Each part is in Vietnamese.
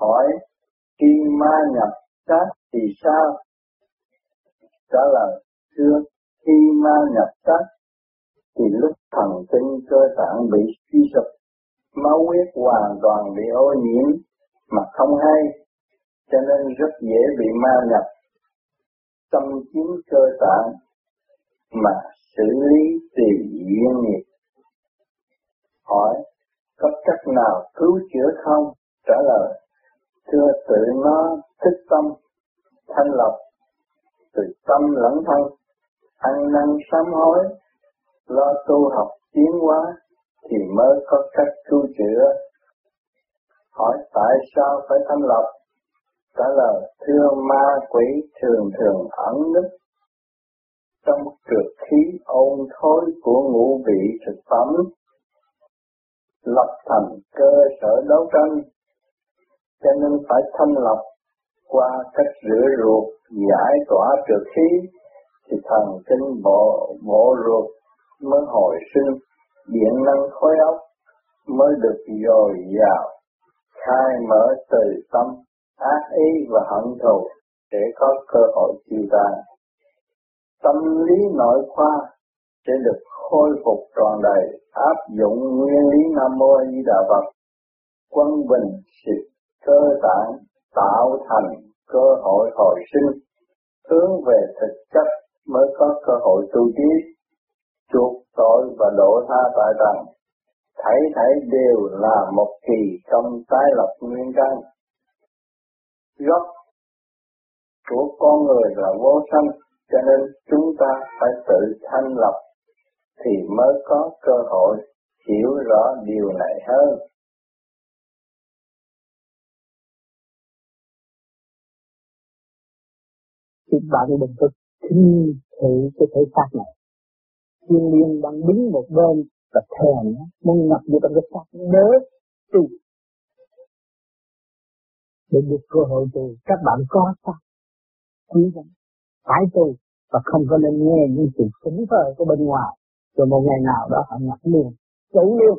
hỏi, khi ma nhập xác thì sao? Trả lời, thưa, khi ma nhập xác thì lúc thần kinh cơ tạng bị suy sụp, máu huyết hoàn toàn bị ô nhiễm mà không hay, cho nên rất dễ bị ma nhập. Tâm chiếm cơ tạng mà xử lý tùy duyên nghiệp. Hỏi, có cách nào cứu chữa không? Trả lời thưa tự nó thức tâm, thanh lọc từ tâm lẫn thân. Ăn năn sám hối, lo tu học tiến hóa, thì mới có cách cứu chữa. Hỏi tại sao phải thanh lọc? Trả lời, thưa ma quỷ thường thường ẩn nấp trong trượt khí ôn thối của ngũ vị thực phẩm, lập thành cơ sở đấu tranh cho nên phải thanh lọc qua cách rửa ruột, giải tỏa trượt khí thì thần kinh bộ bộ ruột mới hồi sinh, điện năng khối óc mới được dồi dào, khai mở từ tâm, ác ý và hận thù để có cơ hội chịu ta tâm lý nội khoa sẽ được khôi phục tròn đầy áp dụng nguyên lý nam mô a di đà phật, quân bình sự cơ tạng tạo thành cơ hội hồi sinh, hướng về thực chất mới có cơ hội tu trí. Chuộc tội và độ tha tại rằng thảy thảy đều là một kỳ công tái lập nguyên căn. Gốc của con người là vô sanh, cho nên chúng ta phải tự thanh lập thì mới có cơ hội hiểu rõ điều này hơn. Thì bạn đừng có khinh thị cái thể xác này. Thiên liên đang đứng một bên và thèm muốn nhập vô trong cái xác đỡ tu để được cơ hội tu các bạn có xác. Quý lắm phải tu và không có nên nghe những sự sững phờ của bên ngoài. Rồi một ngày nào đó họ ngập liền chủ luôn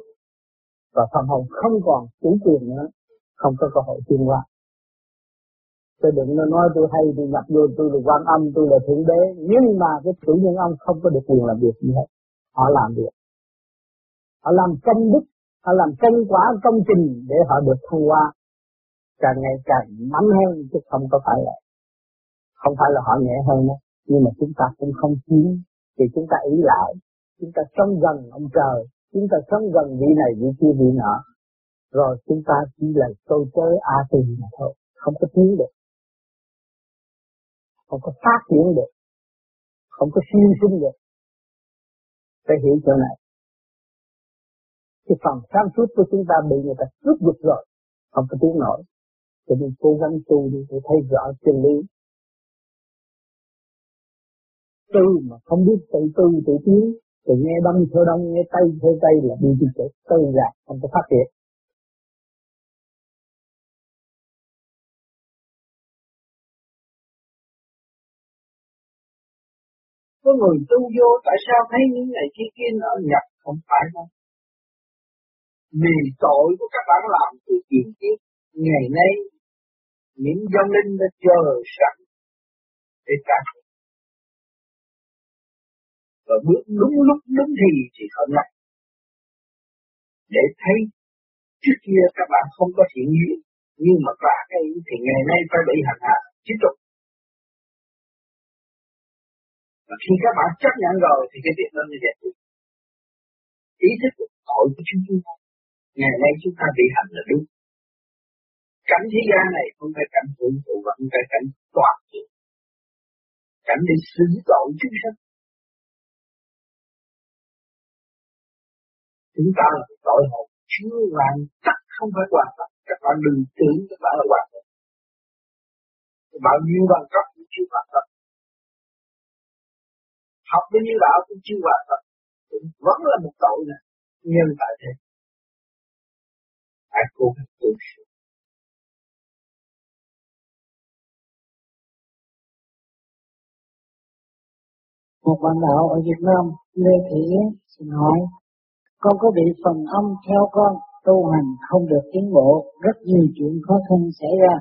và phần hồn không còn chủ quyền nữa, không có cơ hội tiên hóa. Tôi đừng nó nói tôi hay tôi nhập vô tôi là quan âm, tôi là thượng đế. Nhưng mà cái chủ nhân ông không có được quyền làm việc như hết họ làm việc. Họ làm công đức, họ làm công quả, công trình để họ được thông qua càng ngày càng mạnh hơn, chứ không có phải là không phải là họ nhẹ hơn đâu nhưng mà chúng ta cũng không chiến thì chúng ta ý lại. Chúng ta sống gần ông trời. Chúng ta sống gần vị này, vị kia, vị nọ. Rồi chúng ta chỉ là câu chơi a tình mà thôi. Không có tiến được không có phát triển được. Không có siêu sinh được. Phải hiểu chỗ này. Cái phần sáng suốt của chúng ta bị người ta cướp giật rồi. Không có tiếng nổi cho nên cố gắng tu đi để thấy rõ chân lý. Tu mà không biết tự tu tự tiến, thì nghe đông theo đông, nghe tây theo tây là đi đi chỗ tư ra, không có phát triển. Người tu vô, tại sao thấy những ngày kia kia nó nhập? Không phải không? vì tội của các bạn làm từ tiền kiếp ngày nay, những dân linh đã chờ sẵn để trả và bước đúng lúc đúng thì thì họ nhập. Để thấy trước kia các bạn không có thiện duyên, nhưng mà cả cái thì ngày nay phải bị hành hạ. Tiếp tục và khi các bạn chấp nhận rồi thì cái việc đó nó giải quyết ý thức của tội của chúng ta, ngày nay chúng ta bị hành là đúng. Cảnh thế gian này không phải cảnh hưởng thụ mà không phải cảnh toàn diện cảnh để xử tội chúng sanh. Chúng ta là tội hồn chưa hoàn tất, không phải hoàn tất. Các bạn đừng tưởng các bạn là hoàn tất. Bao nhiêu bằng cấp cũng chưa hoàn tất học bao nhiêu đạo cũng chưa hoàn tất cũng vẫn là một tội này nhân tại thế ai cố gắng tu sửa. Một bạn đạo ở Việt Nam Lê Thị Yến xin hỏi con có bị phần âm theo con tu hành không được tiến bộ, rất nhiều chuyện khó khăn xảy ra.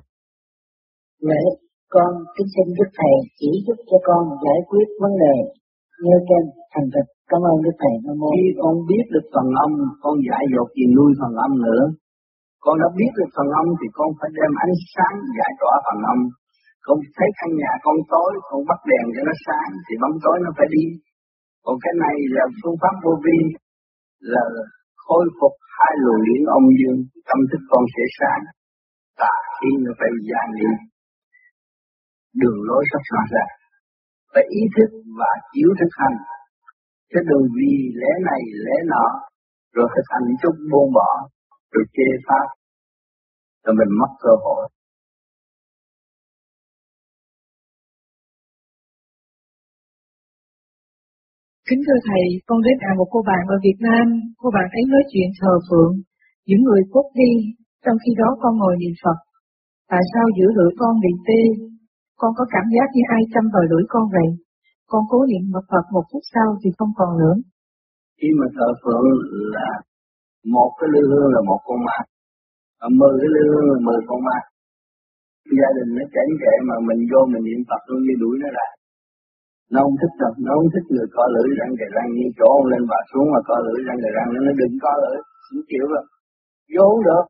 Lễ con kính xin Đức Thầy chỉ giúp cho con giải quyết vấn đề nghe trên thành thật. Cảm ơn Đức Thầy Nam Mô. Khi con biết được phần âm, con dạy dột gì nuôi phần âm nữa. Con đã biết được phần âm thì con phải đem ánh sáng giải tỏa phần âm. Không thấy căn nhà con tối, con bắt đèn cho nó sáng thì bóng tối nó phải đi. Còn cái này là phương pháp vô vi là khôi phục hai luồng điển âm dương, tâm thức con sẽ sáng. Tà khi nó phải gian đi. Đường lối sắp sẵn ràng. Phải ý thức và chịu thực hành. cái đừng gì lẽ này lẽ nọ, rồi thực hành chút buông bỏ, rồi chê pháp, rồi mình mất cơ hội. Kính thưa Thầy, con đến à một cô bạn ở Việt Nam, cô bạn ấy nói chuyện thờ phượng, những người cốt đi, trong khi đó con ngồi niệm Phật. Tại sao giữa lưỡi con bị tê? Con có cảm giác như ai châm vào lưỡi con vậy. Con cố niệm mật Phật một phút sau thì không còn nữa. Khi mà thờ phượng là một cái lư hương là một con ma, Mà mười cái lư hương là mười con ma. Gia đình nó chảnh kệ mà mình vô mình niệm Phật luôn đi đuổi nó lại nó không thích đâu nó không thích người co lưỡi răng kề răng như chỗ ông lên và xuống mà co lưỡi răng kề răng nó đừng co lưỡi không chịu rồi vô không được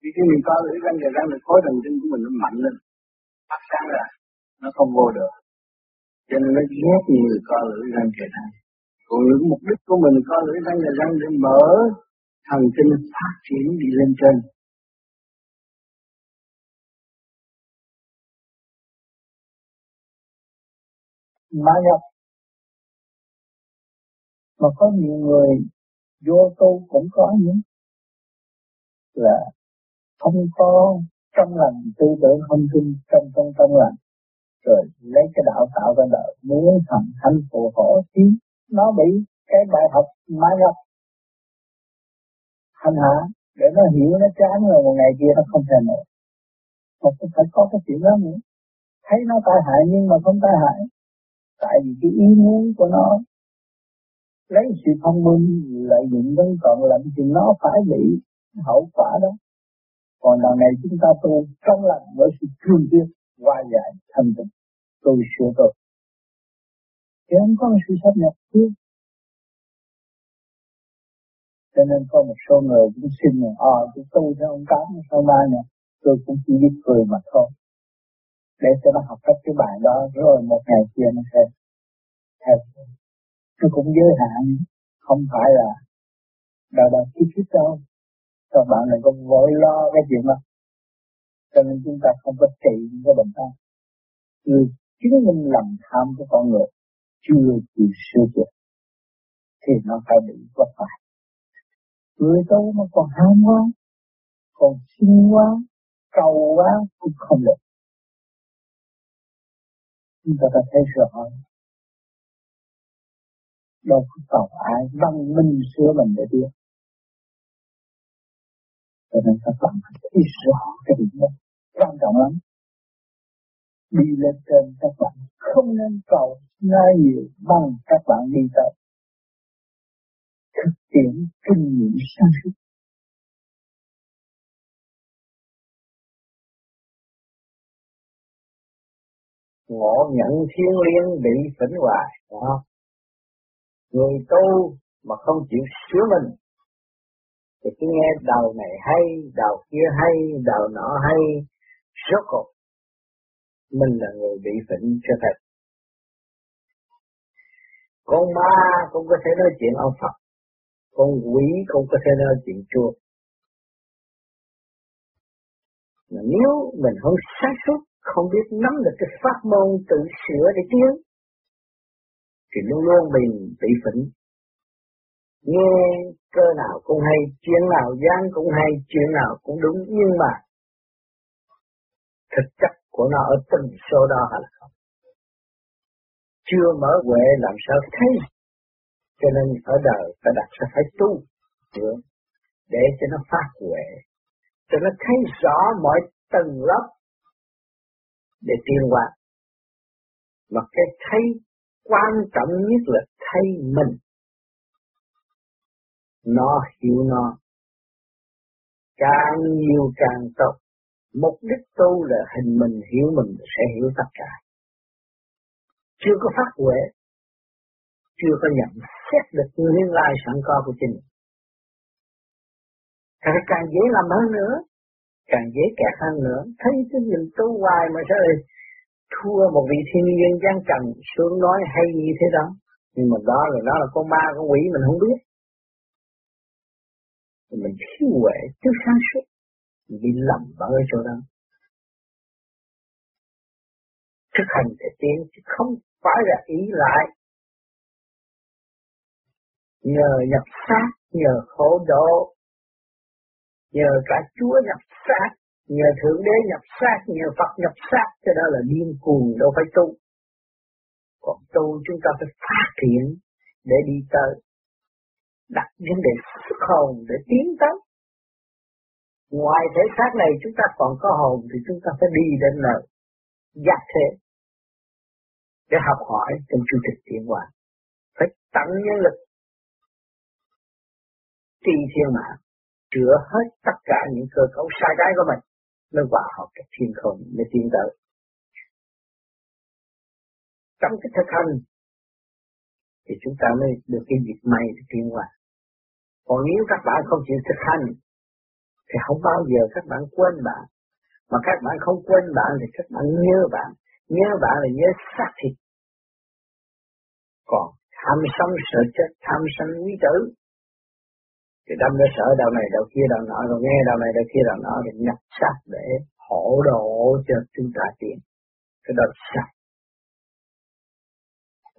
vì khi mình co lưỡi răng kề răng thì khối thần kinh của mình nó mạnh lên phát sáng ra. Nó không vô được. Cho nên nó ghét người co lưỡi răng kề răng còn những mục đích của mình co lưỡi răng kề răng để mở thần kinh phát triển đi lên trên. Mà nhập mà có nhiều người vô tu cũng có những là không có trong lòng tư tưởng không tin trong trong trong lòng rồi lấy cái đạo tạo ra đời, muốn thành thanh phù hộ chứ nó bị cái bài học mai gặp hành hạ, để nó hiểu, nó chán rồi, một ngày kia nó không thể nổi. Mà cũng phải có cái chuyện đó nữa. Thấy nó tai hại, nhưng mà không tai hại. Tại vì cái ý muốn của nó, lấy sự thông minh, lợi dụng vẫn còn lạnh, thì nó phải bị hậu quả đó còn lần này chúng ta tu trong lành với sự thương tiếc hòa giải thành tựu tôi sửa tội. Thì không có sự sắp nhập chứ cho nên có một số người cũng xin là à ờ, tôi tu theo ông tám sau ba nè, tôi cũng chỉ biết cười mà thôi. Để cho nó học cách cái bài đó, rồi một ngày kia nó sẽ theo nó cũng giới hạn, không phải là đời đời kiếp kiếp đâu các bạn đừng có vội lo cái chuyện đó. Cho nên chúng ta không có trị những cái bệnh đó người chứng minh lầm tham của con người chưa chịu sửa chữa, thì nó phải bị vất vả người tu mà còn ham quá còn xin quá cầu quá cũng không được. Chúng ta đã thấy rõ đâu có cầu ai văn minh sửa mình để biết cho nên các bạn phải thấy rõ cái điểm đó quan trọng lắm. Đi lên trên các bạn không nên cầu ngay nhiều bằng các bạn đi tới. Thực tiễn kinh nghiệm sáng suốt. Ngộ nhận thiên liêng bị phỉnh hoài đó. người tu mà không chịu sửa mình thì cứ nghe đầu này hay đầu kia hay đầu nọ hay, rốt cuộc, mình là người bị phỉnh cho thật. Con ma cũng có thể nói chuyện ông Phật, con quỷ cũng có thể nói chuyện chùa mà nếu mình không sáng suốt, không biết nắm được cái pháp môn tự sửa để tiến, thì luôn luôn mình bị phỉnh nghe cơ nào cũng hay, chuyện nào gian cũng hay, chuyện nào cũng đúng nhưng mà thực chất của nó ở từng số đó hay là không chưa mở huệ làm sao thấy cho nên ở đời ta đặt ra phải tu để cho nó phát huệ cho nó thấy rõ mọi tầng lớp để tiến qua. Mà cái thấy quan trọng nhất là thấy mình. Nó hiểu nó, càng nhiều càng tốt. Mục đích tu là hình mình hiểu mình sẽ hiểu tất cả. Chưa có phát huệ chưa có nhận xét được nguyên lai sẵn có của chính. Mình càng càng dễ làm hơn nữa càng dễ kẹt hơn nữa. Thấy cái mình tu hoài mà sao lại thua một vị thiên nhiên gian trần xuống nói hay như thế đó. Nhưng mà đó là đó là con ma con quỷ mình không biết mình thiếu huệ, thiếu sáng suốt. Mình bị lầm ở chỗ đó. Thực hành để tiến, chứ không phải là ý lại. Nhờ nhập sát, nhờ khổ độ. Nhờ cả Chúa nhập sát, nhờ Thượng Đế nhập sát, nhờ Phật nhập sát, cho đó là điên cuồng đâu phải tu. Còn tu chúng ta phải phát triển để đi tới đặt vấn đề xuất hồn để tiến tới. Ngoài thể xác này chúng ta còn có hồn thì chúng ta phải đi đến nơi giác thế để học hỏi trong chương trình tiến hóa phải tận nhân lực trì thiên mạng chữa hết tất cả những cơ cấu sai trái của mình mới hòa hợp cái thiên không mới tiến tới. Trong cái thực hành thì chúng ta mới được cái dịp may để tiến hóa còn nếu các bạn không chịu thực hành, thì không bao giờ các bạn quên bạn. Mà các bạn không quên bạn thì các bạn nhớ bạn. Nhớ bạn là nhớ xác thịt. Còn tham sân sợ chết, tham sân quý tử. Thì đâm ra sợ đầu này đầu kia đầu nọ, rồi nghe đầu này đầu kia đầu nọ, thì nhập xác để hổ độ cho chúng ta tiền cái đó sạch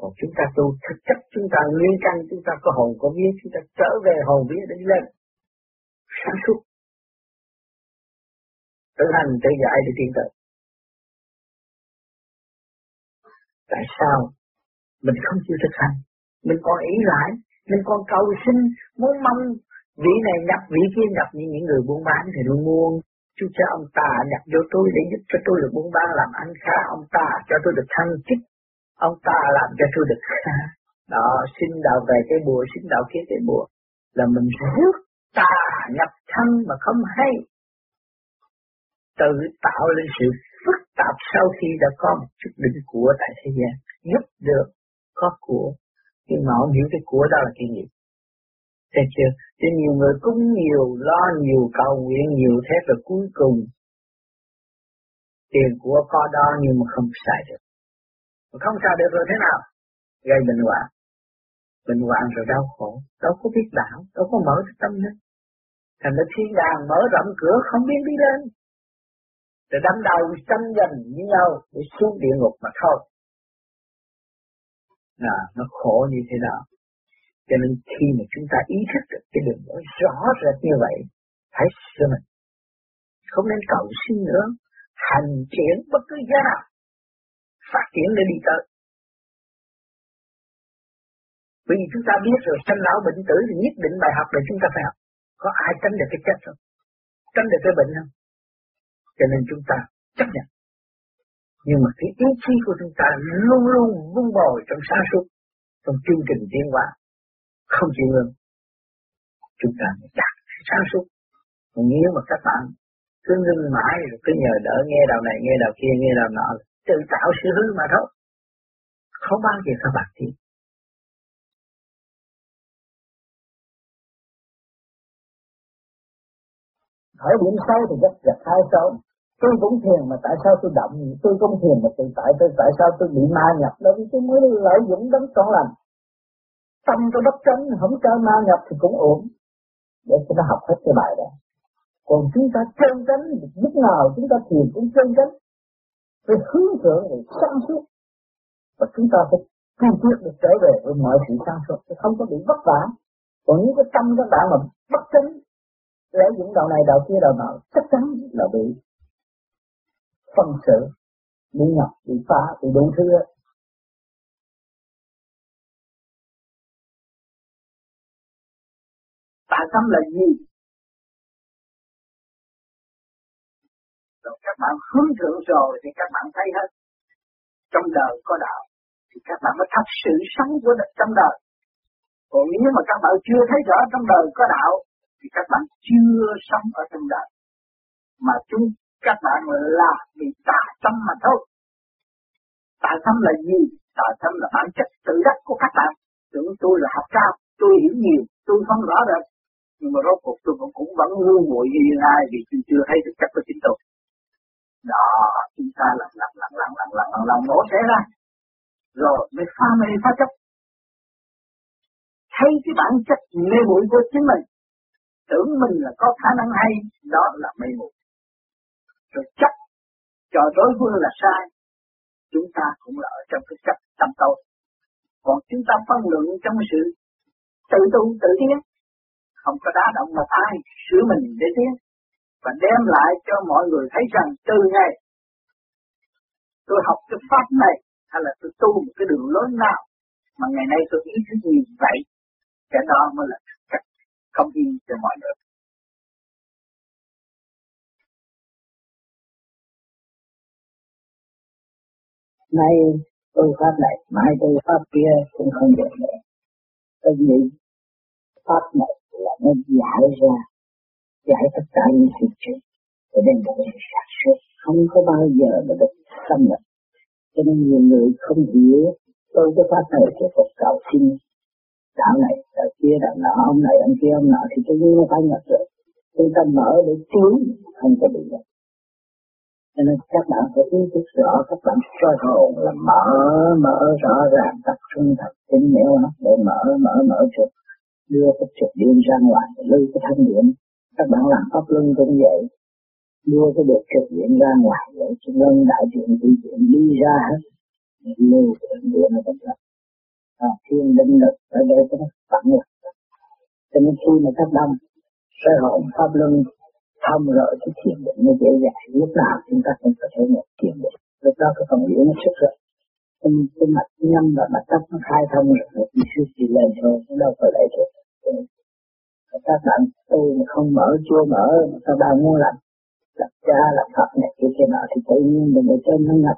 còn chúng ta tu thực chất, chúng ta nguyên căn, chúng ta có hồn, có vía, chúng ta trở về hồn vía để đi lên. Sáng suốt. Tự hành, tự giải để tiến tới. Tại sao? Mình không chịu thực hành. Mình còn ý lại. Mình còn cầu xin, muốn mong vị này nhập, vị kia nhập. Như những người buôn bán thì luôn muôn. chú cho ông ta nhập vô tôi để giúp cho tôi được buôn bán, làm ăn khá. Ông ta cho tôi được thăng chức ông ta làm cho tôi được. Đó xin đạo về cái bùa xin đạo kia cái bùa. Là mình rước ta nhập thân mà không hay. Tự tạo lên sự phức tạp sau khi đã có một chút đỉnh của tại thế gian. Giúp được có của. Nhưng mà không hiểu cái của đó là cái gì? Thấy chưa? Cho nhiều người cúng nhiều, lo nhiều, cầu nguyện nhiều thế rồi cuối cùng. Tiền của có đó nhưng mà không xài được. Mà không sao được rồi thế nào? Gây bệnh hoạn. Bệnh hoạn rồi đau khổ, đâu có biết đạo, đâu có mở cái tâm hết. Thành ra thiên đàng mở rộng cửa không biết đi lên. Rồi đâm đầu tranh giành với nhau để xuống địa ngục mà thôi. À, nó khổ như thế nào? Cho nên khi mà chúng ta ý thức được cái đường lối rõ rệt như vậy, hãy sửa mình. Không nên cầu xin nữa, hành triển bất cứ giá nào, phát triển để đi tới. Bởi vì chúng ta biết rồi sanh lão bệnh tử thì nhất định bài học là chúng ta phải học. Có ai tránh được cái chết không? Tránh được cái bệnh không? Cho nên chúng ta chấp nhận. Nhưng mà cái ý chí của chúng ta luôn luôn vun bồi trong sáng suốt, trong chương trình tiến hóa không chịu ngừng chúng ta mới đạt sáng suốt còn nếu mà các bạn cứ ngưng mãi rồi cứ nhờ đỡ nghe đầu này nghe đầu kia nghe đầu nọ tự tạo sự hư mà thôi. Không bao giờ các bạn tiến hỏi điểm sâu thì rất gặp hai sâu tôi cũng thiền mà tại sao tôi động? Tôi cũng thiền mà tự tại tôi tại sao tôi bị ma nhập? Đó vì tôi mới lợi dụng đấng trọn lành. Tâm tôi bất chánh, không cho ma nhập thì cũng ổn. Để chúng ta học hết cái bài đó. Còn chúng ta chân chánh lúc nào chúng ta thiền cũng chân chánh phải hướng thượng để sáng suốt. Và chúng ta phải kiên quyết được trở về với mọi sự sáng suốt, chứ không có bị vất vả. Còn những cái tâm các bạn mà bất chánh lẽ những đạo này, đạo kia, đạo nào chắc chắn là bị phân xử, bị nhập, bị phá, bị đủ thứ Tại tâm là gì? Rồi các bạn hướng thượng rồi thì các bạn thấy hết. Trong đời có đạo thì các bạn mới thật sự sống của đời trong đời. Còn nếu mà các bạn chưa thấy rõ trong đời có đạo thì các bạn chưa sống ở trong đời. Mà chúng các bạn là bị tà tâm mà thôi. Tà tâm là gì? Tà tâm là bản chất tự đắc của các bạn. Tưởng tôi là học cao tôi hiểu nhiều tôi không rõ được. Nhưng mà rốt cuộc tôi cũng, cũng vẫn ngu muội như ai vì tôi chưa thấy được chất của chính tôi đó, chúng ta lần lần lần lần lần lần lần lần nổ sẽ ra. Rồi mới pha mê phá chấp. Thấy cái bản chất mê muội của chính mình, tưởng mình là có khả năng hay, đó là mê muội. Rồi chấp, cho đối phương là sai, chúng ta cũng là ở trong cái chấp tâm tối. Còn chúng ta phân luận trong sự tự tu tự tiến, không có đá động một ai sửa mình để tiến và đem lại cho mọi người thấy rằng từ ngày tôi học cái pháp này, hay là tôi tu một cái đường lối nào, mà ngày nay tôi ý thức như vậy, cái đó mới là cách không yên cho mọi người. Nay, tôi pháp này, mai tôi pháp kia cũng không được nữa. Tôi nghĩ pháp này là nó giải ra giải tất cả những sự chuyện để đem lại sự sạch sẽ không có bao giờ mà được xâm nhập. Cho nên nhiều người không hiểu, tôi cái pháp này của Phật cầu xin, đạo này, đạo kia, đạo nọ, ông này, ông kia, ông nọ, thì tôi nhiên nó phải nhập rồi tôi tâm mở để cứu, không có bị nhập. Cho nên các bạn phải ý thức rõ, các bạn soi hồn là mở mở rõ ràng tập trung thật chính nẻo để mở mở mở trực đưa cái trực điện ra ngoài, lưu cái thanh điện các bạn làm pháp luân cũng vậy. Đưa cái được trực diện ra ngoài để cho ngân đại diện tự chuyện đi ra hết. Lưu cái đưa nó bất lập à, thiên định lực ở đây có phản lực. Cho nên khi mà các bạn sơ hồn pháp luân thông rồi cái thiền định nó dễ dàng. Lúc nào chúng ta cũng có thể nhập thiền định. Lúc đó cái phần điển nó xuất rồi cái, cái mặt nhâm và mặt tóc nó khai thông rồi. Thì suy trì lên thôi nó đâu có lại được các bạn tu mà không mở, chưa mở các bạn muốn làm lập cha, lập Phật này, kia kia nọ, thì tự nhiên mình ở trên nó ngập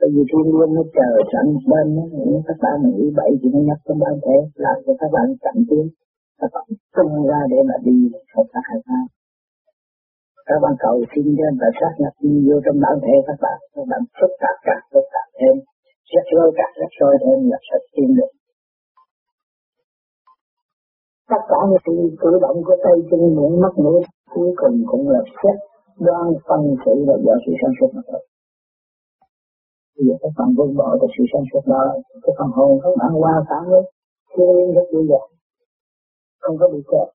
bởi vì thiên nhiên nó chờ sẵn bên nó những các bạn nghĩ bậy thì nó nhập trong bản thể làm cho các bạn cảm tiến các bạn tung ra để mà đi không phải hai hai các bạn cầu xin cho anh ta sát nhập vô trong bản thể các bạn các bạn phức tạp càng phức tạp thêm rắc lâu càng rắc rối thêm là sẽ tin được tất cả những sự cử động của tay chân miệng, mắt mũi, cuối cùng cũng là xét đoan phân sự và do sự sản xuất mà thôi. Bây giờ các bạn vun bỏ được sự sản xuất đó, cái phần hồn các bạn qua phản với chưa nhiên rất dễ dàng không có bị kẹt.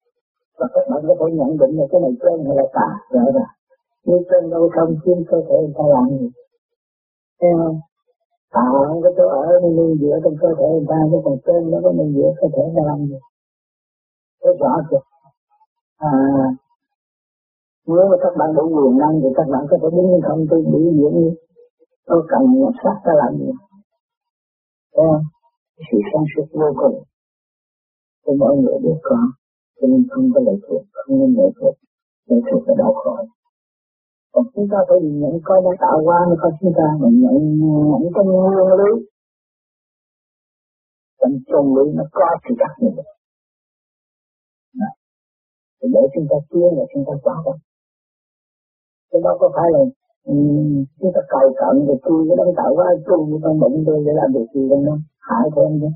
Và các bạn có thể nhận định là cái này trên hay là tà rõ ràng. Như trên đâu không chuyên cơ thể người ta làm gì. Thấy không? Tà cái chỗ ở nên nuôi dưỡng trong cơ thể người ta, chứ còn trên nó có nuôi dưỡng cơ thể người ta làm gì rất rõ chưa à nếu mà các bạn đủ quyền năng thì các bạn có thể đứng không tôi biểu diễn như tôi cần nhập sát ta làm gì? Thấy không sự sáng suốt vô cùng. Cho mọi người biết có, cho nên không có lệ thuộc, không nên lệ thuộc. Lệ thuộc là đau khổ. Còn chúng ta phải nhận coi nó tạo qua nó coi chúng ta, mình nhận nhận cái nguyên lý. Trong chân lý nó có sự đặc biệt thì để chúng ta tiến là chúng ta quá đó chứ đó có phải là um, chúng ta cầu cận rồi tôi cái đấng tạo hóa chung với con bệnh tôi để làm được gì đâu đâu hại của em chứ.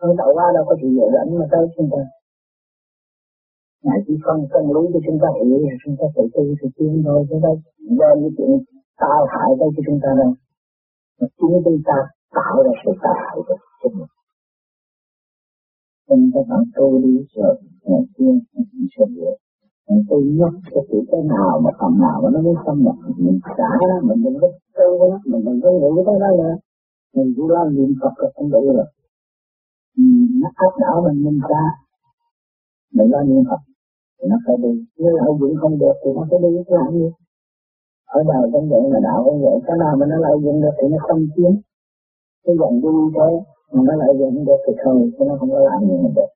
Đấng tạo hóa đâu có gì dễ dẫn mà tới chúng ta. Ngài chỉ phân phân lý cho chúng ta hiểu rồi chúng ta tự tu tự tiến thôi chúng ta đem cái chuyện tai hại tới cho chúng ta đâu. Mà chính chúng ta tạo ra sự tai hại cho chúng ta không có bạn tôi đi, sợ ngày kia mình sẽ được. mình tu nhắc cái tụi cái nào mà phần nào mà nó mới xâm nhập, mình xả ra mình đừng có tu nó mình đừng có nghĩ tới đó nữa mình cứ lo niệm Phật là không đủ rồi. Ừ, nó áp đảo mình mình ra. Mình lo niệm Phật, thì nó phải đi. Nếu là dụng không được thì nó phải đi cái làm gì? Ở đời cũng vậy mà đạo cũng vậy cái nào mà nó lợi dụng được thì nó xâm chiếm cái dòng đi thế mà nó về dụng được thì thôi chứ nó không có làm gì mình được.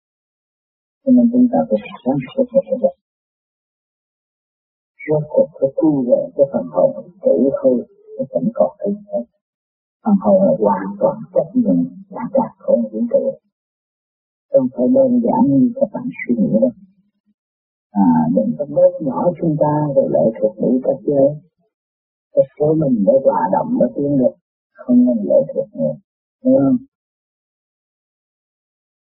Cho nên chúng ta phải sáng suốt một cái đó rốt cuộc phải thu về cái phần hồn tử hư, cái vẫn còn cái phần hồn là hoàn toàn chấp nhận là cả không vũ trụ không phải đơn giản như các bạn suy nghĩ đâu. À đừng có bớt nhỏ chúng ta rồi lệ thuộc đủ các giới. Cái số mình để hòa động mới tiến được, không nên lệ thuộc nữa đúng không?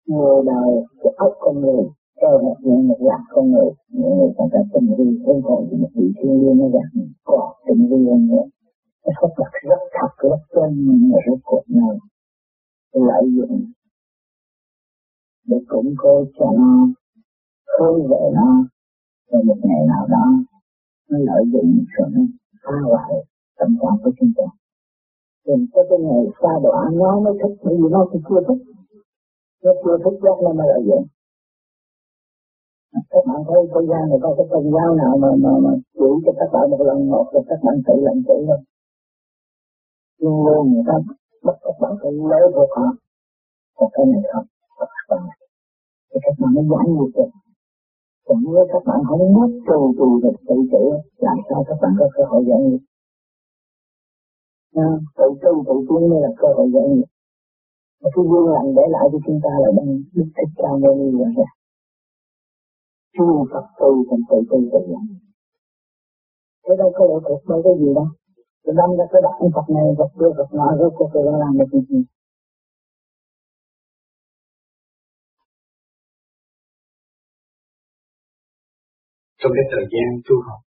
Người đời cái ốc con người cơ một những một lạc con người. Những người còn các tình vi, không còn thì một vị thiên liên nó gạt còn tình vi hơn nữa. Cái pháp luật rất thật, rất chân nhưng mà rất cuộc này. Lợi dụng. Để củng cố cho nó, khơi về nó. Rồi một ngày nào đó, nó lợi dụng rồi nó phá hoại tâm trạng của chúng ta. Đừng có cái ngày xa đọa, nó mới thích, bởi vì nó thì chưa thích nó chưa thức giấc nó mới là dụng các bạn thấy thế gian này có cái tôn giáo nào mà mà mà chỉ cho các bạn một lần một rồi các bạn tự làm chủ không nhưng luôn người ta bắt các bạn phải lấy vô họ. Còn cái này không các bạn. Thì các bạn mới giải nghiệp được còn nếu các bạn không mất trù trù được tự chủ làm sao các bạn có cơ hội giải nghiệp à, tự tu tự tiến mới là cơ hội giải nghiệp và cái duyên lành để lại cho chúng ta là đang đức thích ca mâu ni ra tu Phật tu thành tự tu tự nhận thế đâu có lẽ thuộc đâu có gì đâu. Rồi đâm ra cái đặt Phật này, Phật kia Phật nọ rồi cô tôi làm được gì? Trong cái thời gian tu học,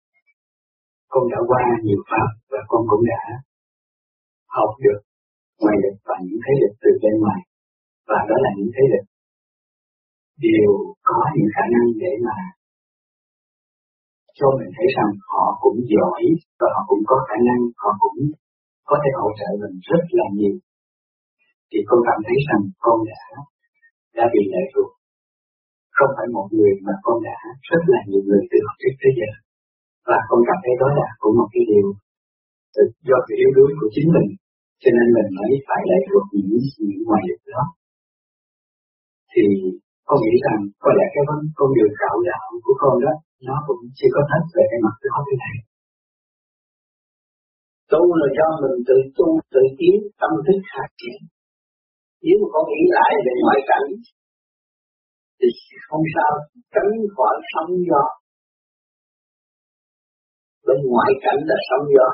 con đã qua nhiều pháp và con cũng đã học được ngoài lực và những thế lực từ bên ngoài và đó là những thế lực đều có những khả năng để mà cho mình thấy rằng họ cũng giỏi và họ cũng có khả năng, họ cũng có thể hỗ trợ mình rất là nhiều. Thì con cảm thấy rằng con đã đã bị lệ thuộc. Không phải một người mà con đã rất là nhiều người từ học trước tới giờ. Và con cảm thấy đó là cũng một cái điều do sự yếu đuối của chính mình, cho nên mình mới phải lệ thuộc những gì ngoài được đó. Thì con nghĩ rằng có lẽ cái vấn con đường cạo đạo của con đó, nó cũng chưa có hết về cái mặt đó thế này. Tu là do mình tự tu, tự tiến, tâm thức phát triển nếu mà con nghĩ lại về ngoại cảnh, thì không sao, tránh khỏi sóng gió. Bên ngoại cảnh là sóng gió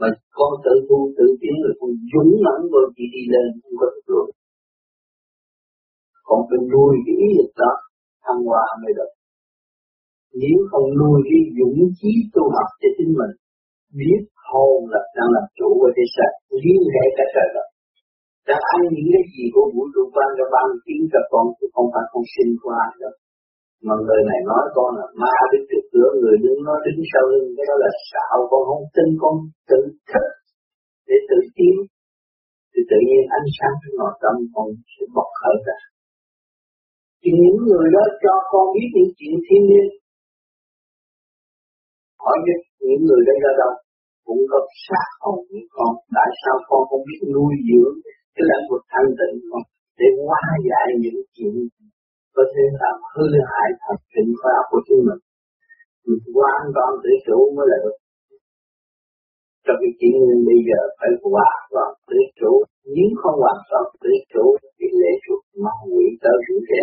mà con tự tu, tự tiến rồi con dũng mãnh rồi chỉ đi lên, không có được rồi. Con phải nuôi cái ý lực đó, thăng hoa mới được. Nếu không nuôi cái dũng chí tu học cho chính mình, biết hồn là đang làm chủ của thế giới liên hệ cả trời đất. Đã ăn những cái gì của vũ trụ ban cho ban tiếng cho con, thì không phải không sinh qua được mà người này nói con là ma đứng trước cửa người đứng nói đứng sau lưng. Cái đó là xạo, con không tin, con tự thức để tự tiến. Thì tự nhiên ánh sáng trong nội tâm con sẽ bộc khởi ra. Thì những người đó cho con biết những chuyện thiên nhiên. Hỏi biết những người đây ra đâu? Cũng có sát hồn với con. Tại sao con không biết nuôi dưỡng cái lãnh vực thanh tịnh con để hóa giải những chuyện có thể làm hư hại thật tịnh khoa học của chính mình. Mình hoàn toàn tự chủ mới là được. Trong cái chuyện bây giờ phải hòa toàn tự chủ. Nếu không hoàn toàn tự chủ, thì lệ thuộc ma quỷ tới rủ rẻ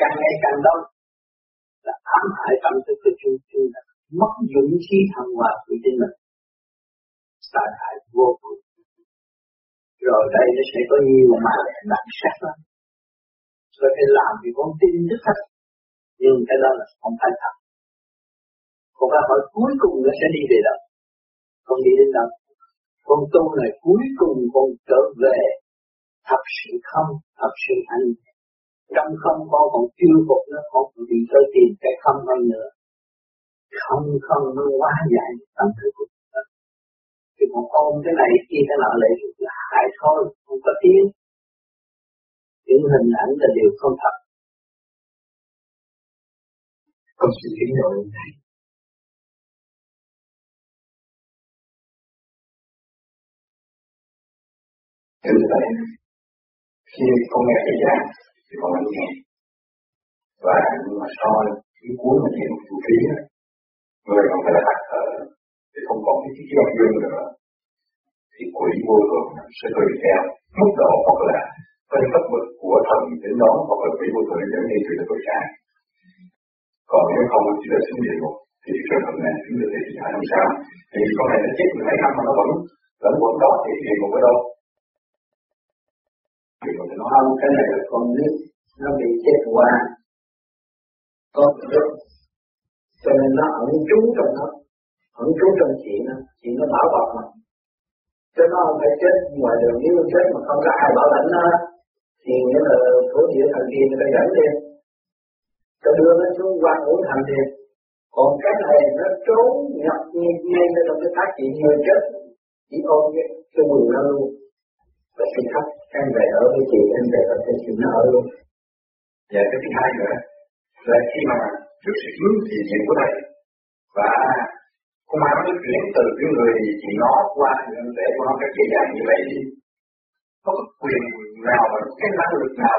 càng ngày càng đông, là ám hại tâm thức của chúng chúng ta mất dũng khí thăng hoa của chính mình. Tai hại vô cùng. Rồi đây nó sẽ có nhiều mà đặc sắc lắm rồi phải làm vì con tin rất thật. Nhưng cái đó là không phải thật. Còn câu hỏi cuối cùng nó sẽ đi về đâu? Con đi đến đâu. Con tu này cuối cùng con trở về thật sự không, thật sự anh trong không con còn chưa phục nó, con còn bị tới tìm cái không hơn nữa. Không không, nó quá dài tâm thức của chúng ta thì còn ôm cái này kia cái nọ lại là hại thôi, không có tiếng những hình ảnh là điều không thật. Con sự tiến độ này từ vậy, khi con nghe thầy giảng thì con vẫn nghe. Và nhưng mà so cái cuối mà nghe một chú trí người không phải là đặt thở thì không còn cái chiếc dòng dương nữa. Thì quỷ vô thường sẽ tùy theo mức độ hoặc là cái pháp vực của thần đến đó, hoặc là quỷ vô thường đến như sự tội trạng còn nếu không chỉ là xuống địa ngục, thì trường hợp này chúng được thì phải làm sao? Thì con này nó chết mấy năm mà nó vẫn vẫn vẫn đó thì địa ngục ở đâu? Không, cái này là con nít nó bị chết qua có rất cho nên nó ẩn trú trong nó ẩn trú trong chị nó chị nó bảo bọc mà. Cho nó không phải chết ngoài đường, nếu chết mà không có ai bảo lãnh nó thì nghĩa là thổ địa thần tiên người ta dẫn đi. Ta đưa nó xuống quan ngũ thành thì còn cái này nó trốn nhập ngay ngay trong cái phát triển người chết. Chỉ ôm cái cái quần nó luôn. Và xin khắp em về ở với chị, em về ở với chị, nó ở luôn. Và cái thứ hai nữa là khi mà trước sự hướng thì diện của thầy và không ai nó chuyển từ cái người chị nó qua để cho nó cái dễ dàng như vậy đi. Nó có quyền nào và cái năng lực nào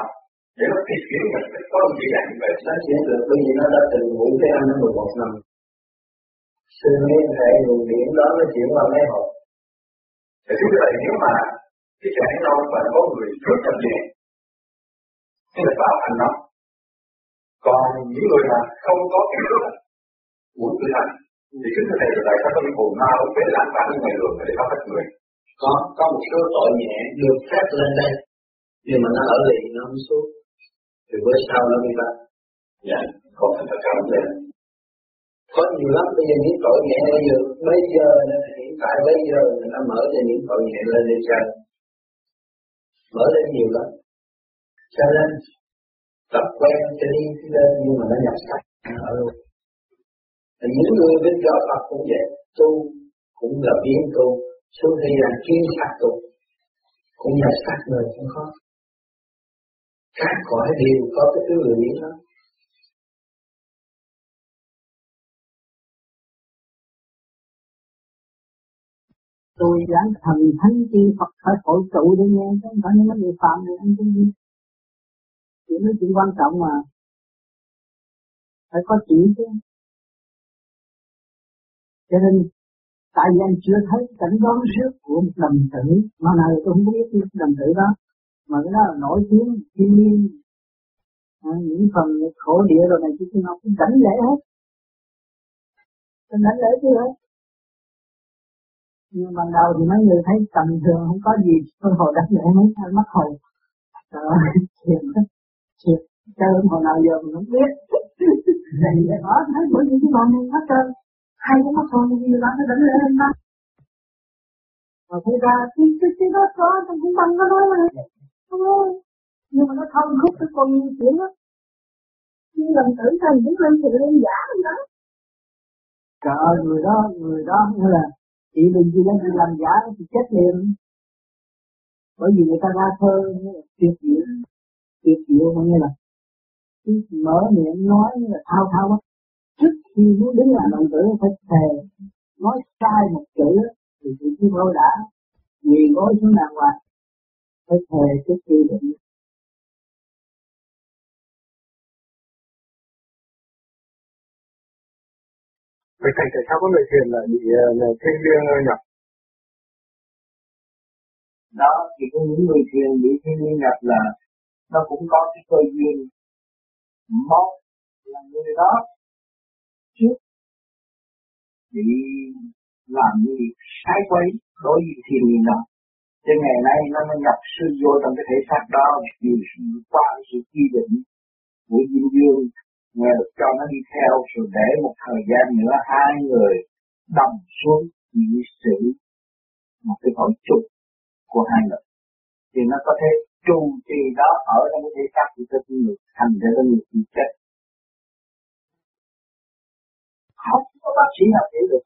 để nó thi chuyển mình có dễ dàng như vậy nó chuyển được bởi vì nó đã từng ngủ cái anh nó 11 năm. Sự liên hệ nguồn điện đó nó chuyển qua mấy hộp. Thì chúng ta nếu mà, cái trẻ nó và có người rất chậm liền thì là vào hành nó còn những người mà không có cái nước muốn tự hành thì kính thưa thầy là tại sao có những hồn ma về làm bản ngày đường để có hết người. Có có một số tội nhẹ được phép lên đây nhưng mà nó ở lì nó không xuống, thì bữa sau nó đi bắt. Dạ còn phải là cao lên có nhiều lắm, bây giờ những tội nhẹ bây giờ bây giờ hiện tại bây giờ người ta mở cho những tội nhẹ lên để chơi mở lên nhiều lắm. Cho nên, tập quen cho đi lên, nhưng mà nó nhập sạch ở luôn. Những người bên giáo Phật cũng vậy, tu cũng là biến tu, xuống đây là chuyên sát tu. Cũng nhập sát người cũng khó các cõi đều có cái thứ người đó. Tôi dám thần thánh chi Phật phải hội trụ để nghe, chứ không phải những người phạm này anh cũng chuyện đó chuyện quan trọng mà. Phải có chuyện chứ. Cho nên, tại vì anh chưa thấy cảnh đoán trước của một đồng tử, mà nào tôi không biết cái đồng tử đó mà cái đó là nổi tiếng thiên nhiên. À, những phần khổ địa rồi này chứ nó cũng đánh lễ hết. Cũng đánh lễ chứ hết. Nhưng ban đầu thì mấy người thấy tầm thường không có gì tôi hồi đánh lễ mấy hai mất hồi. Trời ơi thiệt thiệt. Chơi hồi nào giờ mình không biết. Thì đó thấy bởi vì cái bọn này mất trơn. Hay cũng mất hồn gì đó nó đánh lễ lên ta mà thấy ra cái cái cái đó có trong cái tâm nó nói nhưng mà nó không khúc cái con nhiều chuyện đó. Khi lần tử thành cũng lên thì lên giả đó. Trời ơi, người đó người đó như là chị đừng gì lên chị làm giả thì chết liền. Bởi vì người ta ra thơ tuyệt diệu tuyệt diệu có nghĩa là mở miệng nói như là thao thao á trước khi muốn đứng làm đồng tử phải thề, nói sai một chữ thì chị chúng thôi đã. Quỳ gối xuống đàng hoàng phải thề trước khi định. Vậy thầy tại sao có người thiền là bị uh, thiên liêng nhập? Đó, thì có những người thiền bị thiên liêng nhập là nó cũng có cái cơ duyên một là người đó. Trước bị làm gì sai quấy đối với thiên nhiên đó Thế ngày nay nó mới nhập sư vô trong cái thể xác đó vì qua sự quy định của Diêm dương nghe được cho nó đi theo, rồi để một thời gian nữa hai người đồng xuống vì sự một cái hội chung của hai người. Thì nó có thể trụ trì đó ở trong cái thể xác của cái người, thành ra cái người bị chết. Không có bác sĩ nào hiểu được.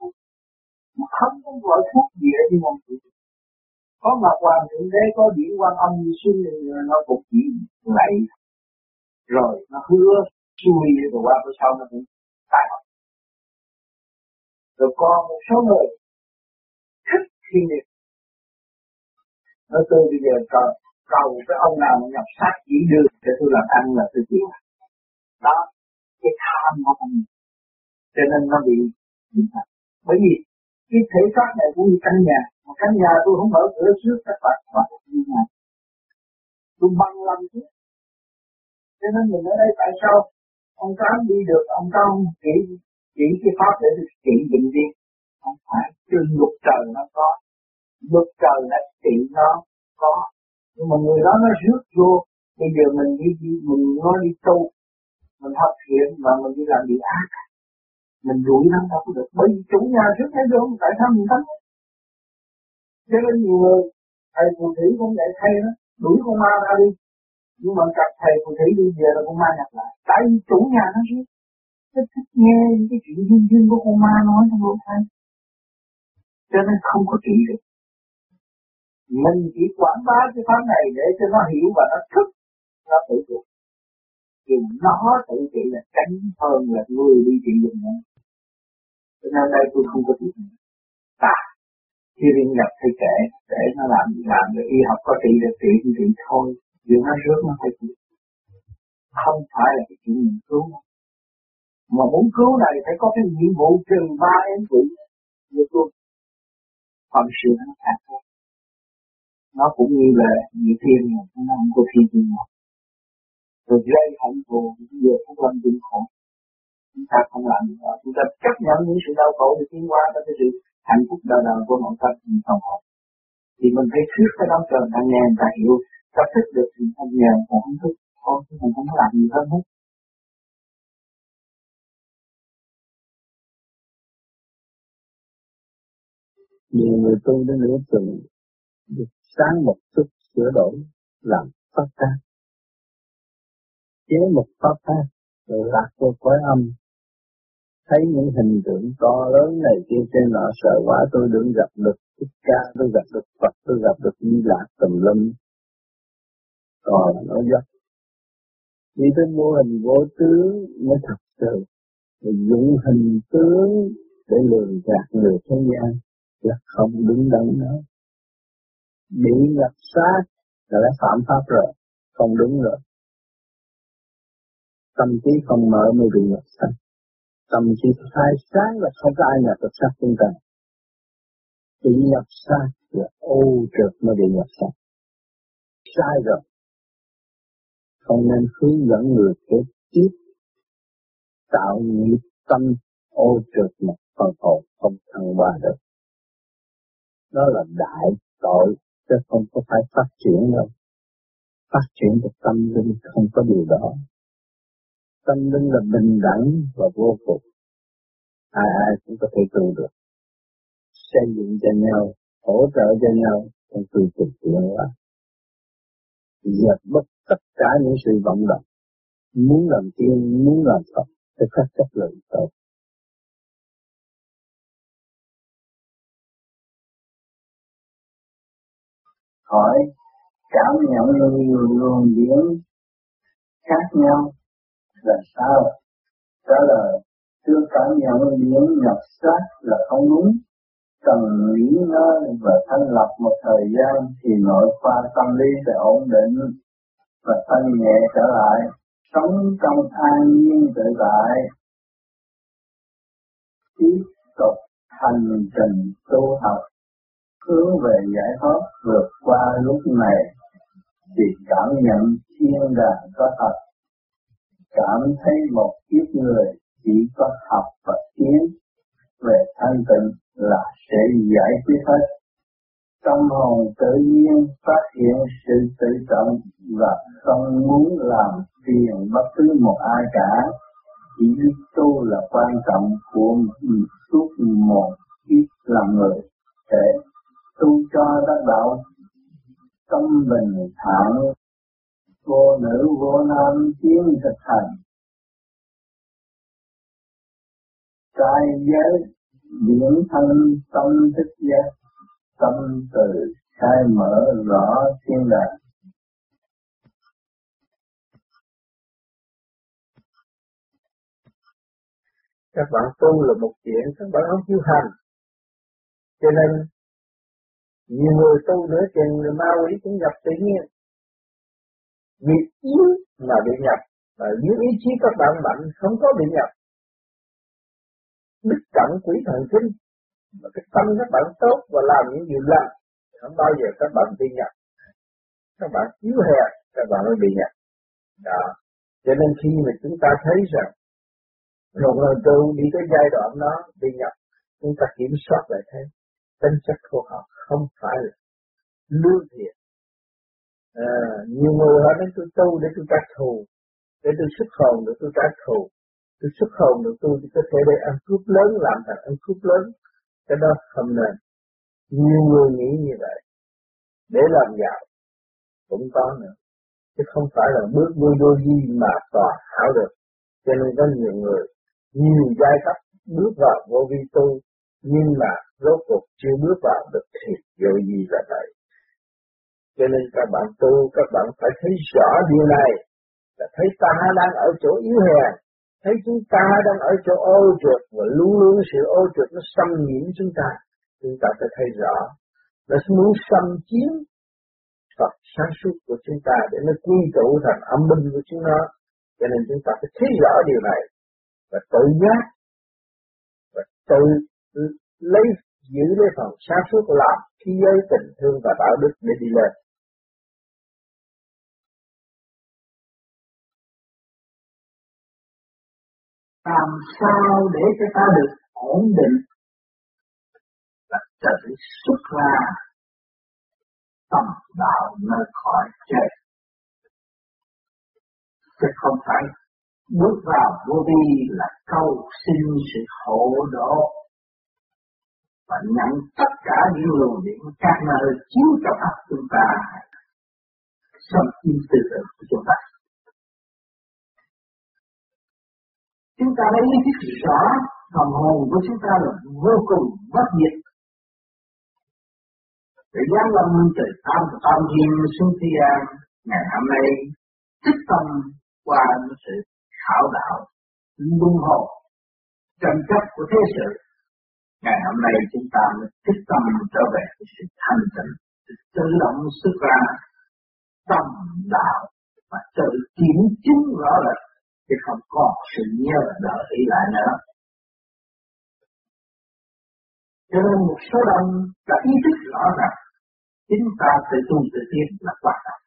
Mà không có gọi thuốc gì để đi mong chữa có ngọc hoàng thượng đế có điển quan âm như xuân nó cũng chỉ lại rồi nó hứa chui rồi qua bữa sau nó cũng tái học rồi còn một số người thích thiên liệt nó tôi bây giờ cầu, cầu cái ông nào mà nhập sát chỉ được để tôi làm ăn là tôi chịu đó cái tham của không cho nên nó bị bệnh thật bởi vì cái thể xác này cũng như căn nhà. Mà căn nhà tôi không mở cửa trước các bạn bạn như này tôi băng lâm chứ. Cho nên mình ở đây tại sao ông tám đi được ông tám chỉ chỉ cái pháp để trị bệnh đi? Không phải. Trên luật trời nó có. Luật trời là trị nó có. Nhưng mà người đó nó rước vô. Bây giờ mình đi, đi mình nói đi tu mình học thiện mà mình đi làm điều ác mình đuổi nó đâu có được bởi vì chủ nhà trước hay được tại sao mình thắng cho nên nhiều người, thầy phù thủy cũng vậy thay đó, đuổi con ma ra đi. Nhưng mà gặp thầy phù thủy đi, về là con ma nhập lại. Tại vì chủ nhà nó chứ. nó thích nghe những cái chuyện duyên duyên của con ma nói trong lỗ thay cho nên không có kỹ được mình chỉ quảng bá cái pháp này để cho nó hiểu và nó thức, nó tự trị thì nó tự trị là tránh hơn là người đi trị dụng nữa cho nên đây tôi không có biết ta khi đi nhập thì kể để nó làm làm được y học có trị được trị thì trị thôi chuyện nó rước nó phải chịu. không phải là cái chuyện mình cứu. Mà muốn cứu này phải có cái nhiệm vụ trừ ba em quỷ như tôi còn sự nó khác thôi. Nó cũng như là như thiên mà, nó không có thiên thiên mà. rồi gây hạnh thù giờ cũng làm chuyện khổ chúng ta không làm được đó chúng ta chấp nhận những sự đau khổ để tiến qua cho cái sự hạnh phúc đời đời của mọi tâm mình không học thì mình phải thuyết cái đó cho người ta nghe người ta hiểu ta thích được thì không nhờ còn không thích thôi mình không làm gì hơn hết. Nhiều người tu đến nửa từng được sáng một chút sửa đổi làm phát tác. Chế một pháp tác rồi lạc vô cõi âm thấy những hình tượng to lớn này kia trên nọ, sợ quá tôi đừng gặp được thích ca, tôi gặp được Phật, tôi gặp được Di Lạc tùm lum. Còn nó dốc vì tới mô hình vô tướng mới thật sự. Mình dụng hình tướng để lường gạt người thế gian là không đứng đắn nữa. Bị nhập sát là đã phạm pháp rồi, không đúng rồi. Tâm trí không mở mới bị nhập sát tâm chỉ khai sáng là không có ai nhập được sắc chúng ta. Chỉ nhập sai là ô trượt mới bị nhập sát. Sai rồi. Không nên hướng dẫn người kế tiếp tạo nghiệp tâm ô trượt một phần hồn không thăng hoa được. Đó là đại tội, chứ không có phải phát triển đâu. Phát triển được tâm linh không có điều đó tâm linh là bình đẳng và vô cùng. Ai ai cũng có thể tu được. Xây dựng cho nhau, hỗ trợ cho nhau trong tu trình tiến hóa dẹp bất tất cả những sự vọng động. Muốn làm tiên, muốn làm phật, phải khắc chấp lượng tốt. Hỏi, cảm nhận luôn luồng điển khác nhau là sao? Trả lời chưa cảm nhận những nhập sát là không đúng. Cần nghỉ ngơi và thanh lập một thời gian thì nội khoa tâm lý sẽ ổn định và thanh nhẹ trở lại. Sống trong an nhiên tự tại tiếp tục hành trình tu học, hướng về giải thoát vượt qua lúc này. Thì cảm nhận thiên đàng có thật cảm thấy một kiếp người chỉ có học và tiến về thanh tịnh là sẽ giải quyết hết. Tâm hồn tự nhiên phát hiện sự tự trọng và không muốn làm phiền bất cứ một ai cả. Chỉ biết tu là quan trọng của một suốt một kiếp làm người để tu cho đắc đạo, tâm bình thản vô nữ vô nam tiến thực hành. Trai giới điển thân tâm thức giác, tâm từ khai mở rõ thiên đàng. Các bạn tu là một chuyện các bạn không chịu hành. Cho nên, nhiều người tu nữa chừng người ma quỷ cũng gặp tự nhiên vì yếu mà bị nhập, và dưới ý chí các bạn mạnh không có bị nhập. Đức trọng quỷ thần kinh mà cái tâm các bạn tốt và làm những điều lành, không bao giờ các bạn bị nhập. Các bạn yếu hèn các bạn mới bị nhập. Đó. Cho nên khi mà chúng ta thấy rằng một lần tu đi tới giai đoạn đó bị nhập, chúng ta kiểm soát lại thấy, tính chất của họ không phải là lương thiện à, nhiều người họ đến tôi tu để tôi trả thù để tôi xuất hồn để tôi trả thù. Tôi xuất hồn được tôi có thể để ăn cướp lớn làm thành ăn cướp lớn. Cái đó không nên. Nhiều người nghĩ như vậy. Để làm giàu cũng có nữa. Chứ không phải là bước đôi đôi gì mà toàn hảo được. Cho nên có nhiều người nhiều giai cấp bước vào vô vi tu nhưng mà rốt cuộc chưa bước vào được thì vô gì là vậy cho nên các bạn tu, các bạn phải thấy rõ điều này. Là thấy ta đang ở chỗ yếu hèn, thấy chúng ta đang ở chỗ ô trượt, và luôn luôn sự ô trượt nó xâm nhiễm chúng ta. Chúng ta phải thấy rõ, nó muốn xâm chiếm Phật sáng suốt của chúng ta để nó quy tụ thành âm binh của chúng nó. Cho nên chúng ta phải thấy rõ điều này và tự giác và tự lấy, giữ lấy phần sáng suốt làm khi giới tình thương và đạo đức để đi lên. Làm sao để cho ta được ổn định? Và tự xuất ra tâm đạo nơi khỏi chết. Chứ không phải bước vào vô vi là câu xin sự hộ độ. Và nhận tất cả những luồng điện các nơi chiếu trong ấp chúng ta. Sống kim tư tưởng của chúng ta. Chúng ta đã ý thức rõ phần hồn của chúng ta là vô cùng bất diệt. Để giáng lâm từ tam tam thiên xuống thi an ngày hôm nay, tích tâm qua sự khảo đạo, luân hồi, tranh chấp của thế sự, ngày hôm nay chúng ta mới tích tâm trở về với sự thanh tịnh tự động xuất ra tâm đạo và tự kiểm chứng rõ rệt chứ không có sự nhớ đỡ ý lại nữa. Cho nên một số đông đã ý thức rõ rằng chính ta tự tu tự tiến là quan trọng.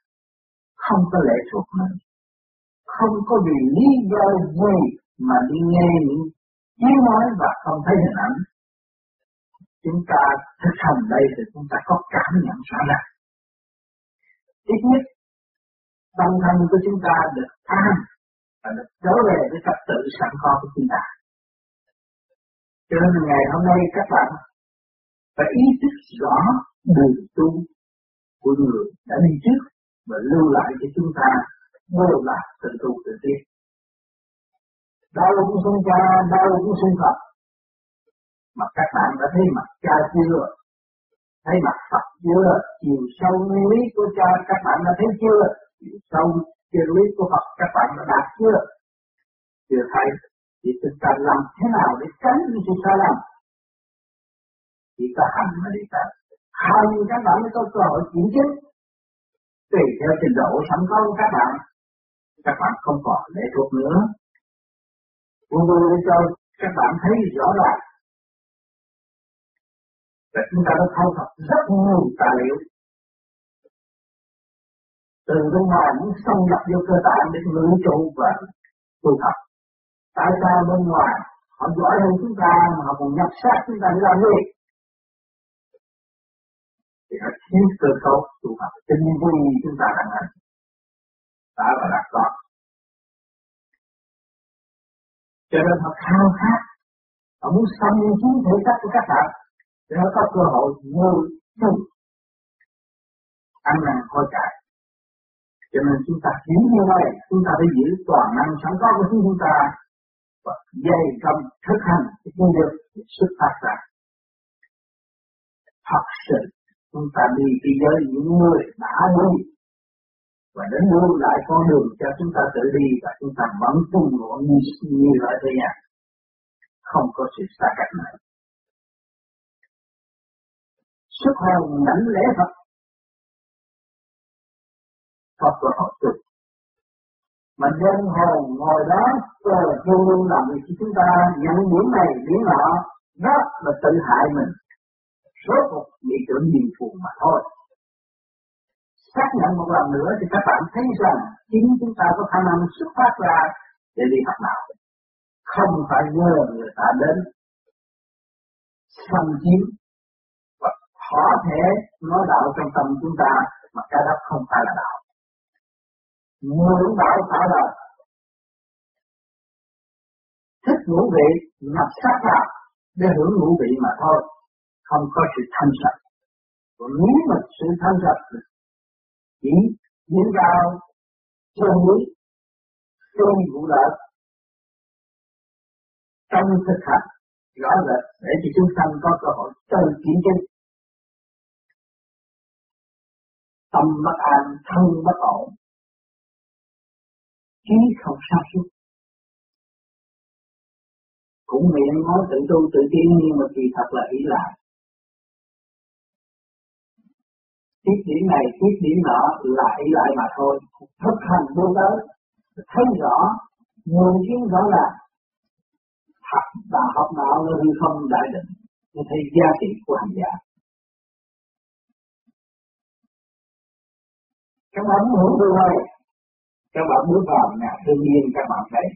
Không có lệ thuộc mình không có vì lý do gì mà đi nghe những tiếng nói và không thấy hình ảnh. Chúng ta thực hành đây thì chúng ta có cảm nhận rõ ràng. Ít nhất, tâm thân của chúng ta được an và nó trở về với trật tự sẵn có của chúng ta. Cho nên ngày hôm nay các bạn phải ý thức rõ đường tu của người đã đi trước và lưu lại cho chúng ta vô là tự tu tự tiến Đau cũng sinh cha đau cũng sinh Phật mà các bạn đã thấy mặt cha chưa? Thấy mặt Phật chưa? Chiều sâu nguyên lý của cha các bạn đã thấy chưa? Chiều sâu nguyên lý của Phật các bạn đã đạt chưa? Chưa thấy thì chúng ta làm thế nào để tránh những sự sai lầm. Chỉ có hành mới đi tới. Hành các bạn mới có cơ hội kiểm chứng tùy theo trình độ sẵn có của các bạn. Các bạn không còn lệ thuộc nữa. Vô vô để cho các bạn thấy rõ ràng. Và chúng ta đã thâu thập rất nhiều tài liệu từ bên ngoài muốn xâm nhập vô cơ tạng để ngự trụ và tu tập. Tại sao bên ngoài họ giỏi hơn chúng ta mà họ còn nhập sát chúng ta để làm gì? Thì họ thiếu cơ cấu tu tập tinh vi chúng ta đang hành đã và đã có cho nên họ khao khát. Họ muốn xâm chiếm thể chất của các bạn để họ có cơ hội vô chung. Ăn năn hối cải cho nên chúng ta hiểu như vậy chúng ta phải giữ toàn năng sẵn có của chúng ta và dày công thực hành cái công việc xuất phát ra. Thật sự chúng ta đi thế giới những người đã đi và đến lưu lại con đường cho chúng ta tự đi và chúng ta vẫn tung ngộ như, như ở thế gian không có sự xa cách nào. Xuất hồn lãnh lễ Phật Phật là Phật tu mà nhân hồn ngồi đó tôi là luôn luôn làm việc cho chúng ta, nhận điểm này điểm nọ, đó là tự hại mình. Số cuộc bị tưởng nhiều phù mà thôi. Xác nhận một lần nữa thì các bạn thấy rằng chính chúng ta có khả năng xuất phát ra để đi học đạo. Không phải nhờ người ta đến. Xâm chiếm và có thể nói đạo trong tâm chúng ta mà cái đó không phải là đạo mượn đạo phải là thích ngũ vị, nhập sắc vào để hưởng ngũ vị mà thôi, không có sự thanh sạch. Còn nếu mà sự thanh sạch chỉ những vào chân núi chân vụ lợi. Trong thực hành, rõ rệt, để cho chúng sanh có cơ hội tự kiểm chứng. Tâm bất an, thân bất ổn trí không sao suốt cũng miệng nói tự tu tự tiến nhưng mà kỳ thật là ý lại tiết điểm này tiết điểm nọ là ý lại mà thôi. Thực hành vô tới thấy rõ, nguồn kiến rõ là thật và học đạo nó hư không đại định. Nó thấy giá trị của hành giả. Các bạn muốn điều các bạn bước vào nhà thương nhiên các bạn thấy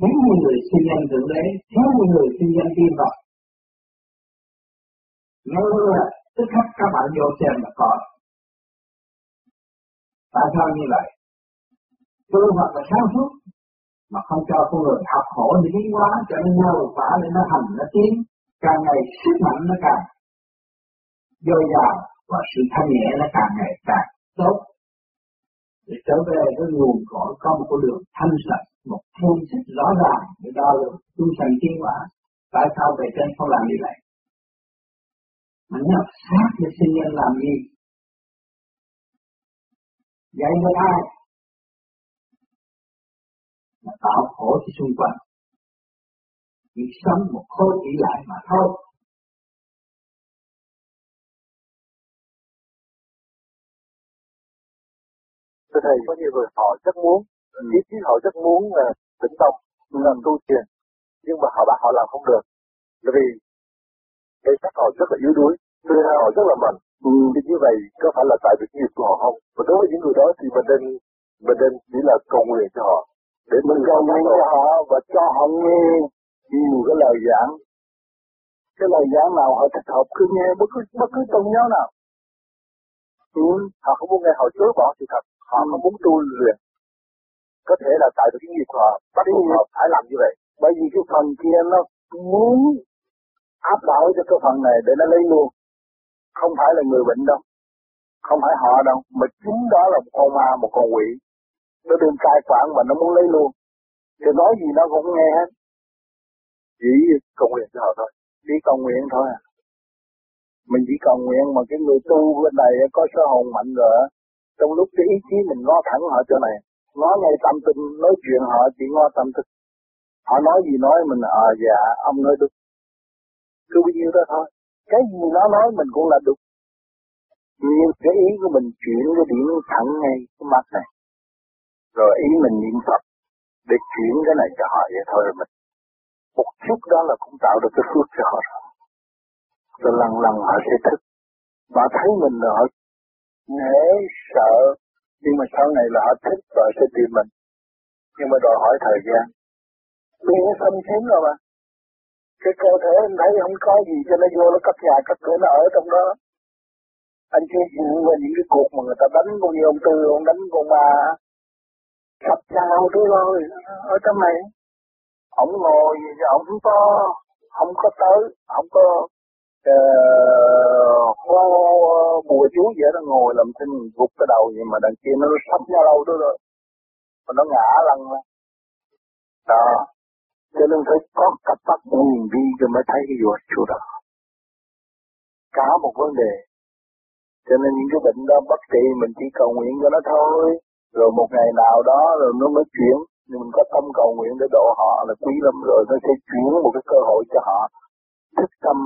thiếu như người sinh danh thượng đế thiếu như người sinh danh tiên Phật nếu là tức khắc các bạn vô xem là có. Tại sao như vậy? Tu hoặc là sáng suốt, mà không cho con người học khổ để tiến hóa, cho nên nhau quả để nó hành, nó tiến. Càng ngày sức mạnh nó càng dồi dào và sự thanh nhẹ nó càng ngày càng tốt để trở về với nguồn cội có một con đường thanh sạch, một phương thức rõ ràng để đo lường tu sanh tiến hóa. Tại sao về trên không làm như vậy? Mà nhập sát thì sinh nhân làm gì? Dạy cho ai? Là tạo khổ cho xung quanh. Chỉ sống một khối chỉ lại mà thôi. Thưa Thầy, có nhiều người họ rất muốn, ừ. ý chí họ rất muốn là tĩnh tâm, ừ. làm tu thiền, nhưng mà họ bảo họ làm không được. Bởi vì cái sắc họ rất là yếu đuối, thứ hai họ rất là mạnh. Ừ. Thì như vậy có phải là tại việc nghiệp của họ không? Và đối với những người đó thì mình nên mình nên chỉ là cầu nguyện cho họ để mình cầu nguyện cho họ và cho họ nghe nhiều cái lời giảng cái lời giảng nào họ thích hợp cứ nghe bất cứ bất cứ tôn giáo nào ừ, họ không muốn nghe họ chối bỏ sự thật họ ừ. không muốn tu luyện có thể là tại cái nghiệp họ bắt buộc họ phải làm như vậy. Bởi vì cái phần kia nó muốn áp đảo cho cái phần này để nó lấy luôn. Không phải là người bệnh đâu. Không phải họ đâu. Mà chính đó là một con ma một con quỷ. Nó đừng cai quản mà nó muốn lấy luôn. Thì nói gì nó cũng nghe hết. Chỉ cầu nguyện cho họ thôi. Chỉ cầu nguyện thôi à. Mình chỉ cầu nguyện mà cái người tu bên này có sơ hồn mạnh rồi trong lúc cái ý chí mình ngó thẳng họ chỗ này, ngó ngay tâm tình nói chuyện họ chỉ ngó tâm tình họ nói gì nói mình à dạ ông nói đúng. Cứ bao nhiêu đó thôi. Cái gì nó nói mình cũng là đúng. Nhưng cái ý của mình chuyển cái điểm thẳng ngay cái mắt này. Rồi ý mình niệm Phật, để chuyển cái này cho họ vậy thôi mình. Một chút đó là cũng tạo được cái phước cho họ rồi. Rồi lần lần họ sẽ thích họ thấy mình là họ nể sợ nhưng mà sau này là họ thích và sẽ tìm mình. Nhưng mà đòi hỏi thời gian. Vì nó xâm chiếm rồi mà. Cái cơ thể anh thấy không có gì cho nó vô nó cất nhà cất cửa nó ở trong đó. Anh chưa chịu về những cái cuộc mà người ta đánh con như ông tư ông đánh con bà sập chào tôi rồi ở trong này. Ông ngồi ông to, không có tới không có uh, hô bùa chú vậy nó ngồi làm thinh gục cái đầu vậy mà đằng kia nó sắp nhau lâu đó rồi. Mà nó ngã lăn đó. Cho nên phải có cặp mắt nhìn đi cho mới thấy cái vua chú đó. Cả một vấn đề. Cho nên những cái bệnh đó bất trị mình chỉ cầu nguyện cho nó thôi. Rồi một ngày nào đó rồi nó mới chuyển. Nhưng mình có tâm cầu nguyện để độ họ là quý lắm rồi. Nó sẽ chuyển một cái cơ hội cho họ. Thức tâm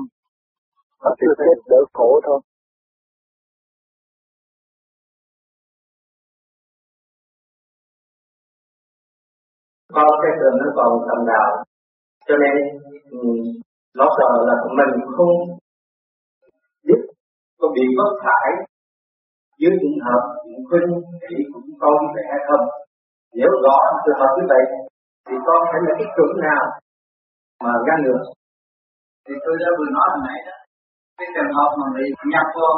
nó chưa chết đỡ khổ thôi có cái đường nó còn tầm đạo cho nên ừ, nó sợ là mình không biết có bị bất thải dưới trường hợp những khuyên thì cũng con như vậy hay không? Nếu rõ trường hợp như vậy thì con phải là cái chuẩn nào mà ra được? Thì tôi đã vừa nói hồi nãy đó, cái trường hợp mà bị nhập vô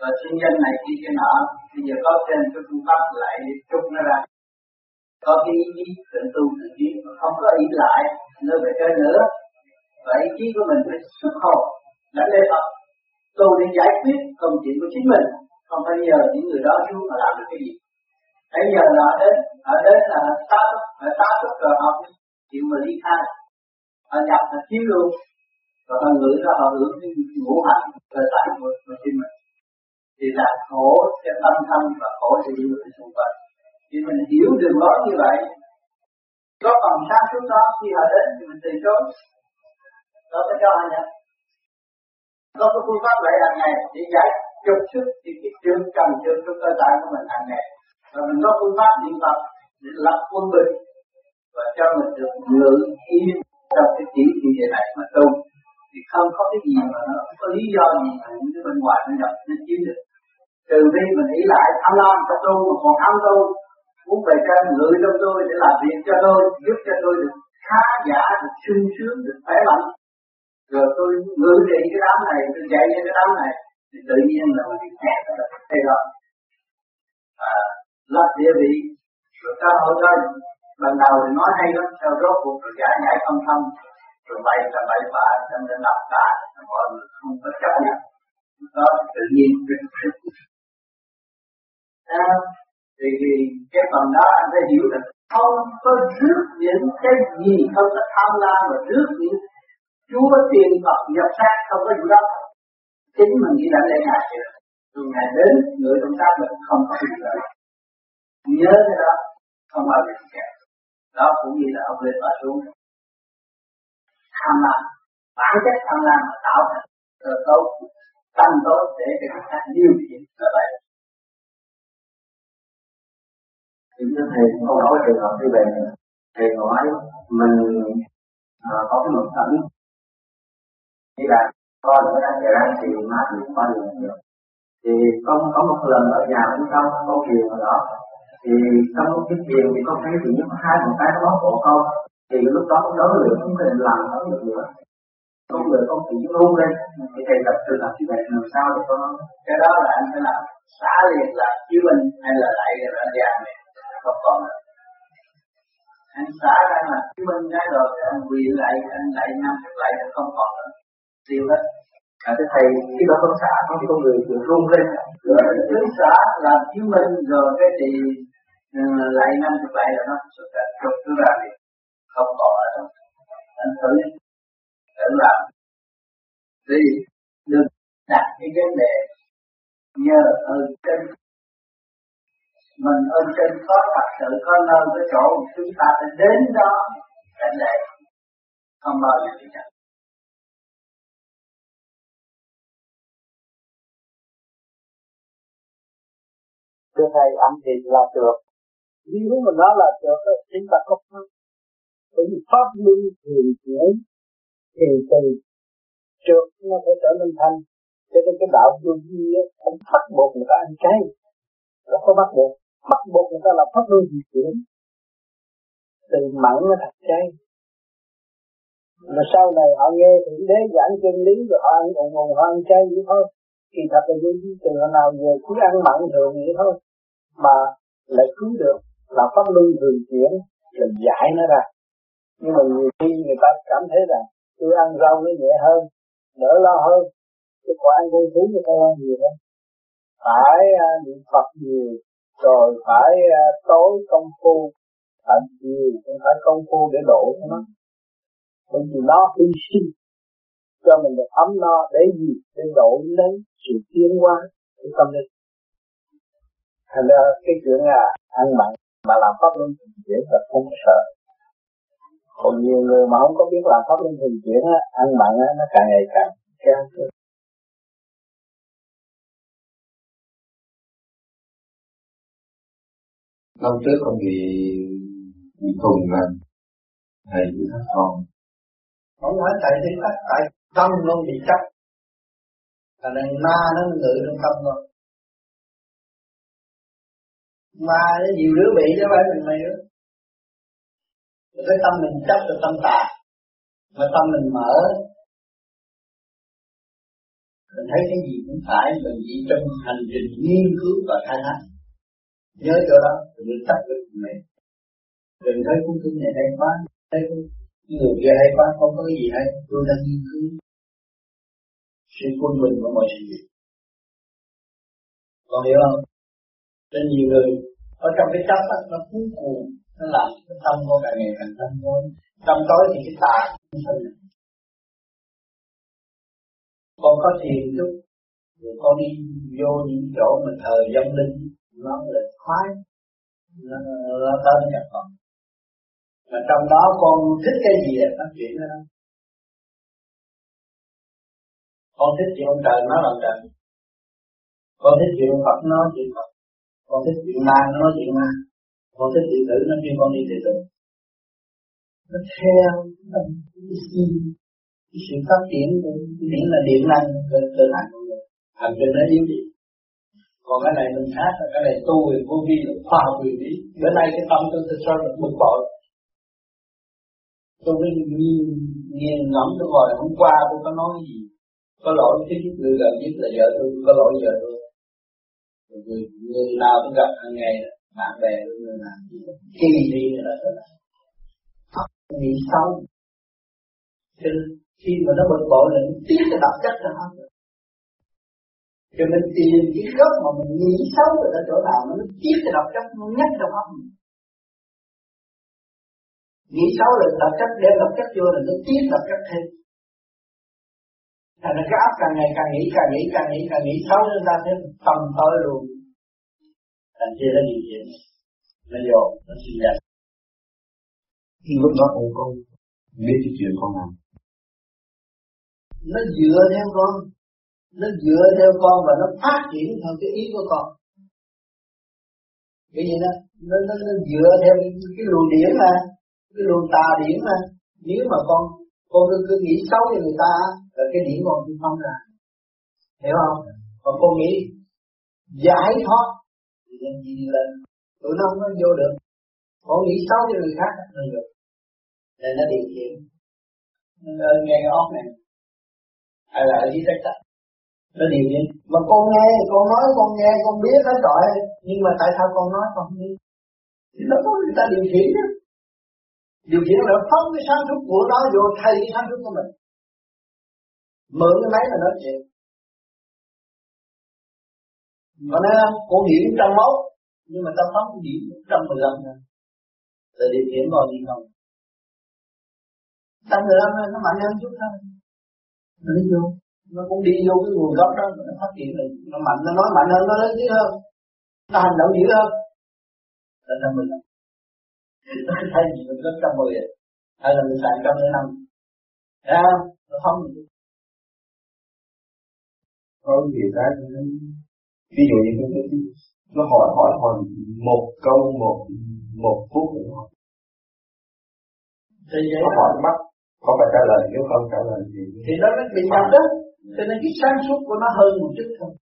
rồi sinh nhân này kia kia nọ, bây giờ có trên cái phương pháp lại trục nó ra. Có cái ý chí tự tu tự kiến, không có ý lại nơi về chơi nữa. Và ý chí của mình phải xuất hồn, đã lên tập tu để giải quyết công chuyện của chính mình, không phải nhờ những người đó xuống mà làm được cái gì. bây giờ là đến, ở đến là tá túc, phải tá túc rồi học chịu mà đi khai. Họ nhập là chiếu luôn, và con ngửi đó họ hưởng cái ngũ hành cơ tại của, của chính mình thì là khổ cho tâm thân và khổ cho những người xung quanh khi mình hiểu đường lối như vậy có phần sáng suốt đó khi họ đến thì mình từ chối. Đó mới cho họ nhận. Có cái phương pháp vậy hàng ngày để giải trục sức thì cái trường cầm trường trong cơ thể của mình hàng ngày. Và mình có phương pháp niệm phật để lập quân bình và cho mình được ngự yên trong cái chỉ thị này mà tu thì không có cái gì mà nó không có lý do gì mà những cái bên ngoài nó nhập nó chiếm được. Trừ khi mình nghĩ lại tham lam cho tu mà còn tham tu muốn về trên người trong tôi để làm việc cho tôi giúp cho tôi được khá giả được sung sướng được khỏe mạnh. Rồi tôi ngự trị cái đám này tôi dạy cho cái đám này thì tự nhiên là mình bị kẹt ở đây rồi à, lập địa vị rồi ta hỏi cho lần đầu thì nói hay lắm sau rốt cuộc rồi giải nhảy không thông rồi bày là bày bạ cho nên đọc cả mọi người không có chấp nhận nó tự nhiên à, thì, thì cái phần đó anh phải hiểu được không có rước những cái gì không có tham lam mà rước những chúa tiền bạc nhập xác không có gì đó. Chính mình đi lãnh lễ ngài chưa ngày đến người trong sát mình không có gì đó. Nhớ cái đó không bao giờ kẹt đó cũng như là ông lên và xuống tham lam. Bản chất tham lam là tạo thành cơ cấu tâm tối để cho chúng ta điều khiển là vậy thì như thầy không nói trường hợp như vậy thầy nói mình à, có cái một cảnh như là con ở đang nhà đang thì má thì qua đường nhiều thì con có một lần ở nhà cũng trong có kiều ở đó. Thì trong cái chuyện thì con thấy thì nhất hai một cái nó bóp cổ con thì lúc đó đối lượng không có định làm nó được nữa. Con người con chỉ run lên thì thầy tập sự tập như vậy làm sao để con cái đó là anh phải làm. Xả liền là chiếu minh hay là lại ra già này. Không còn nữa. Anh xả ra là chiếu minh cái rồi anh quỳ lại anh lại năm lại không còn nữa. Tiêu hết. À, thế thầy khi đó con xả con con người vừa run lên. Rồi cứ xả làm chiếu minh rồi cái thì ừ, lại năm chục lại là nó xuất ra nó ra thì không còn ở trong anh thử tự làm đi, đừng đặt cái vấn đề nhờ ơn trên. Mình ơn trên có thật sự, có nơi, có chỗ, chúng ta phải đến đó cảnh lệ không bao giờ bị chậm. Thưa thầy ăn thì là được. Nếu mà nói là được chúng ta có pháp pháp luân thường chuyển thì từ trước nó phải trở nên thanh, cho nên cái đạo vô vi không bắt buộc người ta ăn chay. Nó có bắt buộc. Bắt buộc người ta là pháp luân di chuyển. Từ mặn nó thật chay. Mà sau này họ nghe thượng đế giảng chân lý, rồi họ ăn ồn ồn họ ăn chay vậy thôi. Thì thật là vô vi từ nào giờ cứ ăn mặn thường vậy thôi. Mà lại cứu được là pháp luân thường chuyển là giải nó ra nhưng mà nhiều khi người ta cảm thấy rằng tôi ăn rau nó nhẹ hơn đỡ lo hơn. Chứ còn ăn con thú cho tôi ăn nhiều hơn phải uh, niệm Phật nhiều rồi phải uh, tối công phu. Phải nhiều cũng phải công phu để độ cho nó. Bởi vì nó hy sinh cho mình được ấm no để gì? Để độ lấy sự tiến hóa của tâm linh. Thành ra cái chuyện là ăn mặn mà làm pháp luân dễ là không sợ còn nhiều người mà không có biết làm pháp luân thường chuyển á ăn mặn á nó càng ngày càng cao Năm trước con bị bị thùng là thầy bị thắt con. Không phải tại đi thắt, tại tâm nó bị chấp. Là nên ma nó ngự trong tâm rồi. mà nó nhiều đứa bị chứ phải mình mày nữa cái tâm mình chấp là tâm tà mà tâm mình mở, mình thấy cái gì cũng phải mình chỉ trong hành trình nghiên cứu và khai thác. Nhớ chỗ đó mình chấp được mình. Đừng thấy cuốn kinh này hay quá, thấy người kia hay quá, không có cái gì hay. Tôi đang nghiên cứu. Sự quân bình của mọi sự việc. Còn hiểu không? Nên nhiều người, ở trong cái chấp nó cuốn cuồng nó làm cái tâm của càng ngày càng tâm tối tâm tối thì cái tà cũng thân con có thiền chút rồi con đi vô những chỗ mà thờ dân linh nó là khoái nó, nó tên nhập con mà trong đó con thích cái gì là phát triển đó. Con thích chuyện ông trời nó làm trời. Con thích chuyện Phật nó chuyện Phật. Con thích chuyện ma nó nói chuyện ma con thích điện tử nó kêu con đi điện tử nó theo nó cái sự phát triển của điện là điện năng cơ cơ năng của trình nó yếu đi. Còn cái này mình khác là cái này tu về vô vi là khoa học quyền lý. Bữa nay cái tâm tôi thực sự là bực bội. Tôi mới nghiêng nghiêng ngẫm tôi hồi hôm qua tôi có nói gì? Có lỗi nhất người gần nhất là vợ tôi có lỗi vợ tôi. Người, người nào tôi gặp hàng ngày bạn bè người nào kỳ đi là thế này nghĩ xấu cho khi mà nó bực bội là nó tiết cái bản chất ra hết cho nên tìm cái gốc mà mình nghĩ xấu ở chỗ nào nó tiết cái độc chất nó nhắc trong óc mình. Nghĩ xấu là độc chất, đem độc chất vô là nó tiết độc chất thêm. Thành ra cái óc càng ngày càng nghĩ càng nghĩ càng nghĩ càng nghĩ xấu lên ra thêm, tầm tới luôn thành kia nó điều khiển nó vô nó sinh ra lúc đó con con biết cái chuyện con làm nó dựa theo con nó dựa theo con và nó phát triển theo cái ý của con. Cái gì đó nó nó, nó dựa theo cái, luồng điển mà cái luồng tà điển mà. Nếu mà con con cứ, cứ nghĩ xấu cho người ta là cái điển con cũng không ra. Hiểu không? Còn con nghĩ giải thoát làm gì lên. Tụi nó không có vô được. Họ nghĩ xấu cho người khác là được. Nên nó điều khiển. Nên nghe cái óc này. Hay là ở dưới đất đất nó điều khiển. Mà con nghe, con nói, con nghe, con biết hết rồi. Nhưng mà tại sao con nói, con không biết? Thì nó có người ta điều khiển đó điều khiển là phóng cái sáng suốt của nó, vô thay cái sáng suốt của mình. Mượn cái máy là nói chuyện mà nói con điểm trăm mốt nhưng mà tâm phóng điểm trăm mười lăm thôi là điều khiển bao nhiêu không? Trăm mười lăm nó mạnh hơn chút thôi. Nó đi vô. Nó cũng đi vô cái nguồn gốc đó nó phát triển này nó mạnh nó nói mạnh hơn nó lớn tiếng hơn. Nó hành động dữ hơn. Là trăm mười lăm nó thay gì mình có trăm mười hay là mình xài trăm mười năm thấy không? Nó không có gì cái ví dụ như cái nó hỏi hỏi hỏi một câu một một phút nữa. Hỏi thì vậy nó hỏi bắt có phải trả lời nếu không trả lời thì thì nó mới bị nhập đó. Cho nên cái sáng suốt của nó hơn một chút thôi.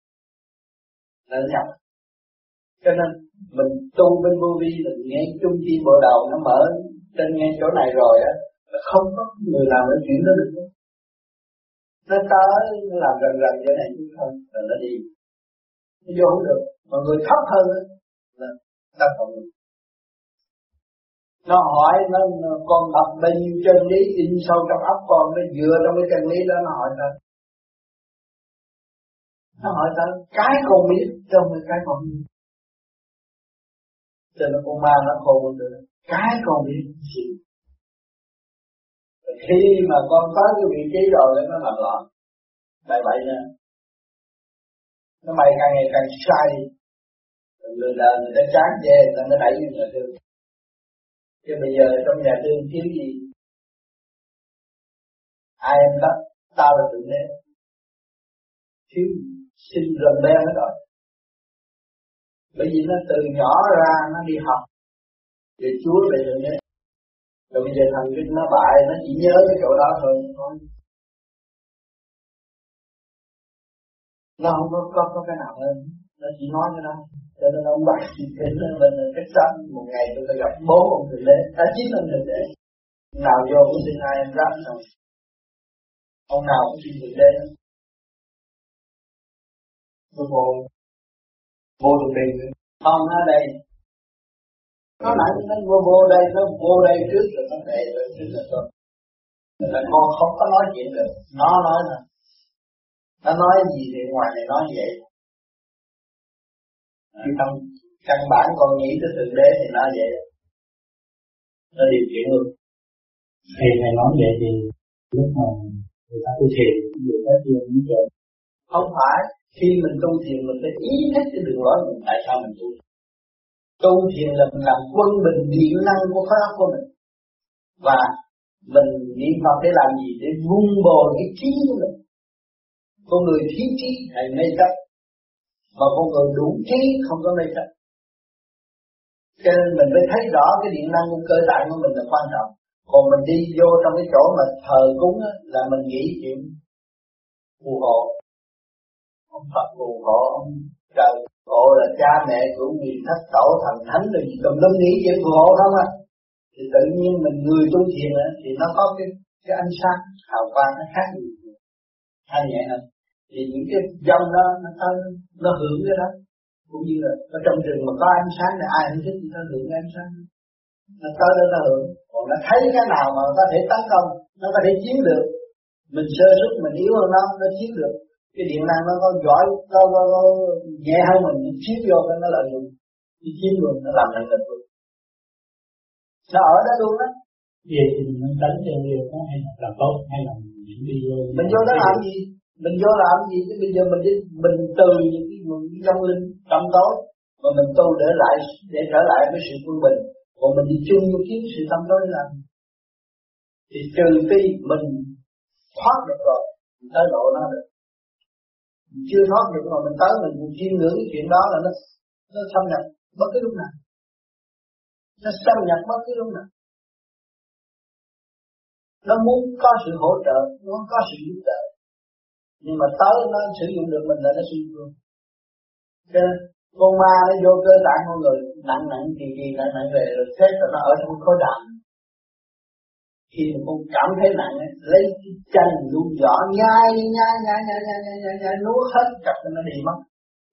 Là nhập. Cho nên mình tu bên vô vi mình nghe trung chi bộ đầu nó mở trên nghe chỗ này rồi á không có người nào nói chuyện nó được. Nó tới nó làm gần gần chỗ này chứ không rồi nó đi vô không được. Mà người thấp hơn là ta không được nó hỏi nó, nó con đọc bao nhiêu chân lý in sâu trong óc con nó dựa trong cái chân lý đó. Nó hỏi ta. Nó hỏi ta cái con biết trong cái con biết. Cho nên con ma nó khôn hơn được cái con biết gì? Khi mà con tới cái vị trí rồi nó làm loạn. Bậy bậy nè nó bay càng ngày càng sai. Người đời người ta chán về, người ta mới đẩy như nhà thương. Chứ bây giờ trong nhà thương thiếu gì? Ai em tất tao là tự thế thiếu xin rần đen hết rồi. Bởi vì nó từ nhỏ ra nó đi học. Về chúa về thượng đế. Rồi bây giờ thằng kinh nó bại nó chỉ nhớ cái chỗ đó thôi. Nó không có, có, có cái nào hơn. Nó chỉ nói cái đó. Cho nên ông bác sĩ đến mình cách sân một ngày tôi gặp bốn ông thượng đế ta chín ông thượng đế nào vô cũng xin ai em ráp rồi ông nào cũng xin thượng đế tôi vô. Vô được đi. Không ở đây. Nó nãy nó vô vô đây nó vô đây trước rồi nó về rồi trước là tôi là con không có nói chuyện được. Nó nói là nó nói gì thì ngoài này nói vậy. Chứ không căn bản con nghĩ tới thượng đế thì nó vậy. Nó điều khiển luôn. Thì thầy nói vậy thì lúc mà người ta tu thiền người ta thiền như vậy. Không phải khi mình tu thiền mình phải ý thức cái đường lối mình tại sao mình tu? Tu thiền là mình làm quân bình điện năng của óc của mình. Và mình niệm phật để làm gì để vun bồi cái trí của mình con người thiếu trí hay mê chấp. Mà con người đủ trí không có mê chấp. Cho nên mình phải thấy rõ cái điện năng của cơ tạng của mình là quan trọng. Còn mình đi vô trong cái chỗ mà thờ cúng á, là mình nghĩ chuyện phù hộ. Ông Phật phù hộ ông trời hộ là cha mẹ của người thất tổ thần thánh rồi gì tùm lum nghĩ chuyện phù hộ không à? Thì tự nhiên mình người tu thiền á, thì nó có cái cái ánh sáng hào quang nó khác gì. Thanh nhẹ hơn thì những cái dâm đó nó nó, nó hưởng cái đó. Cũng như là ở trong rừng mà có ánh sáng thì ai không thích thì nó hưởng ánh sáng nó tới đó nó hưởng. Còn nó thấy cái nào mà có thể tấn công nó có thể chiếm được mình sơ xuất mình yếu hơn nó nó chiếm được. Cái điện năng nó có giỏi có, có, có nhẹ hơn mình nó chiếm vô cái nó lợi dụng. Nó chiếm luôn nó làm thành lực luôn. Nó ở đó luôn á vậy thì mình tránh theo điều đó hay là làm tốt hay là những đi vô mình vô đó làm gì mình vô làm gì? Chứ bây giờ mình đi, mình từ những cái nguồn tâm linh tâm tối, mà mình tu để lại, để trở lại với sự quân bình. Còn mình đi chung với kiếm sự tâm tối làm thì trừ phi mình thoát được rồi, mình tới độ nó được. Mình chưa thoát được rồi, mình tới mình cũng chiêm ngưỡng cái chuyện đó là nó nó xâm nhập bất cứ lúc nào. Nó xâm nhập bất cứ lúc nào. Nó muốn có sự hỗ trợ, nó muốn có sự giúp đỡ nhưng mà tới nó sử dụng được mình là nó suy luôn cho nên con ma nó vô cơ tạng con người nặng nặng gì gì nặng nặng về rồi thế rồi nó ở trong khối đàm khi mà con cảm thấy nặng ấy, lấy cái chân luôn giỏ nhai nhai nhai nhai nhai nhai nhai, nhai nuốt hết cặp nó đi mất.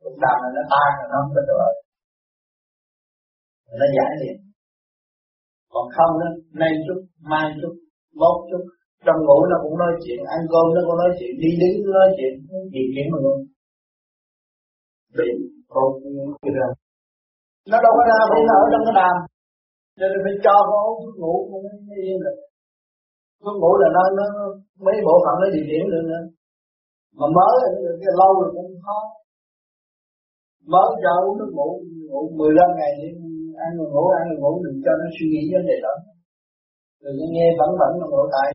Con đàm này nó tan rồi nó không có được nó giải liền. Còn không đó nay chút mai chút mốt chút trong ngủ nó cũng nói chuyện, ăn cơm nó cũng nói chuyện, đi đứng nó nói chuyện, gì chuyện mà luôn. Bị con ra. Nó đâu có ra vì nó ở trong cái đàm cho nên phải cho con uống thuốc ngủ cũng mới yên được thuốc ngủ là nó nó mấy bộ phận nó điều khiển được nữa. Mà mới cái lâu rồi cũng khó. Mới cho uống nước ngủ ngủ 15 ngày thì ăn rồi ngủ, ăn rồi ngủ, đừng cho nó suy nghĩ vấn đề đó. Đừng nghe vẫn vẫn trong nội tại.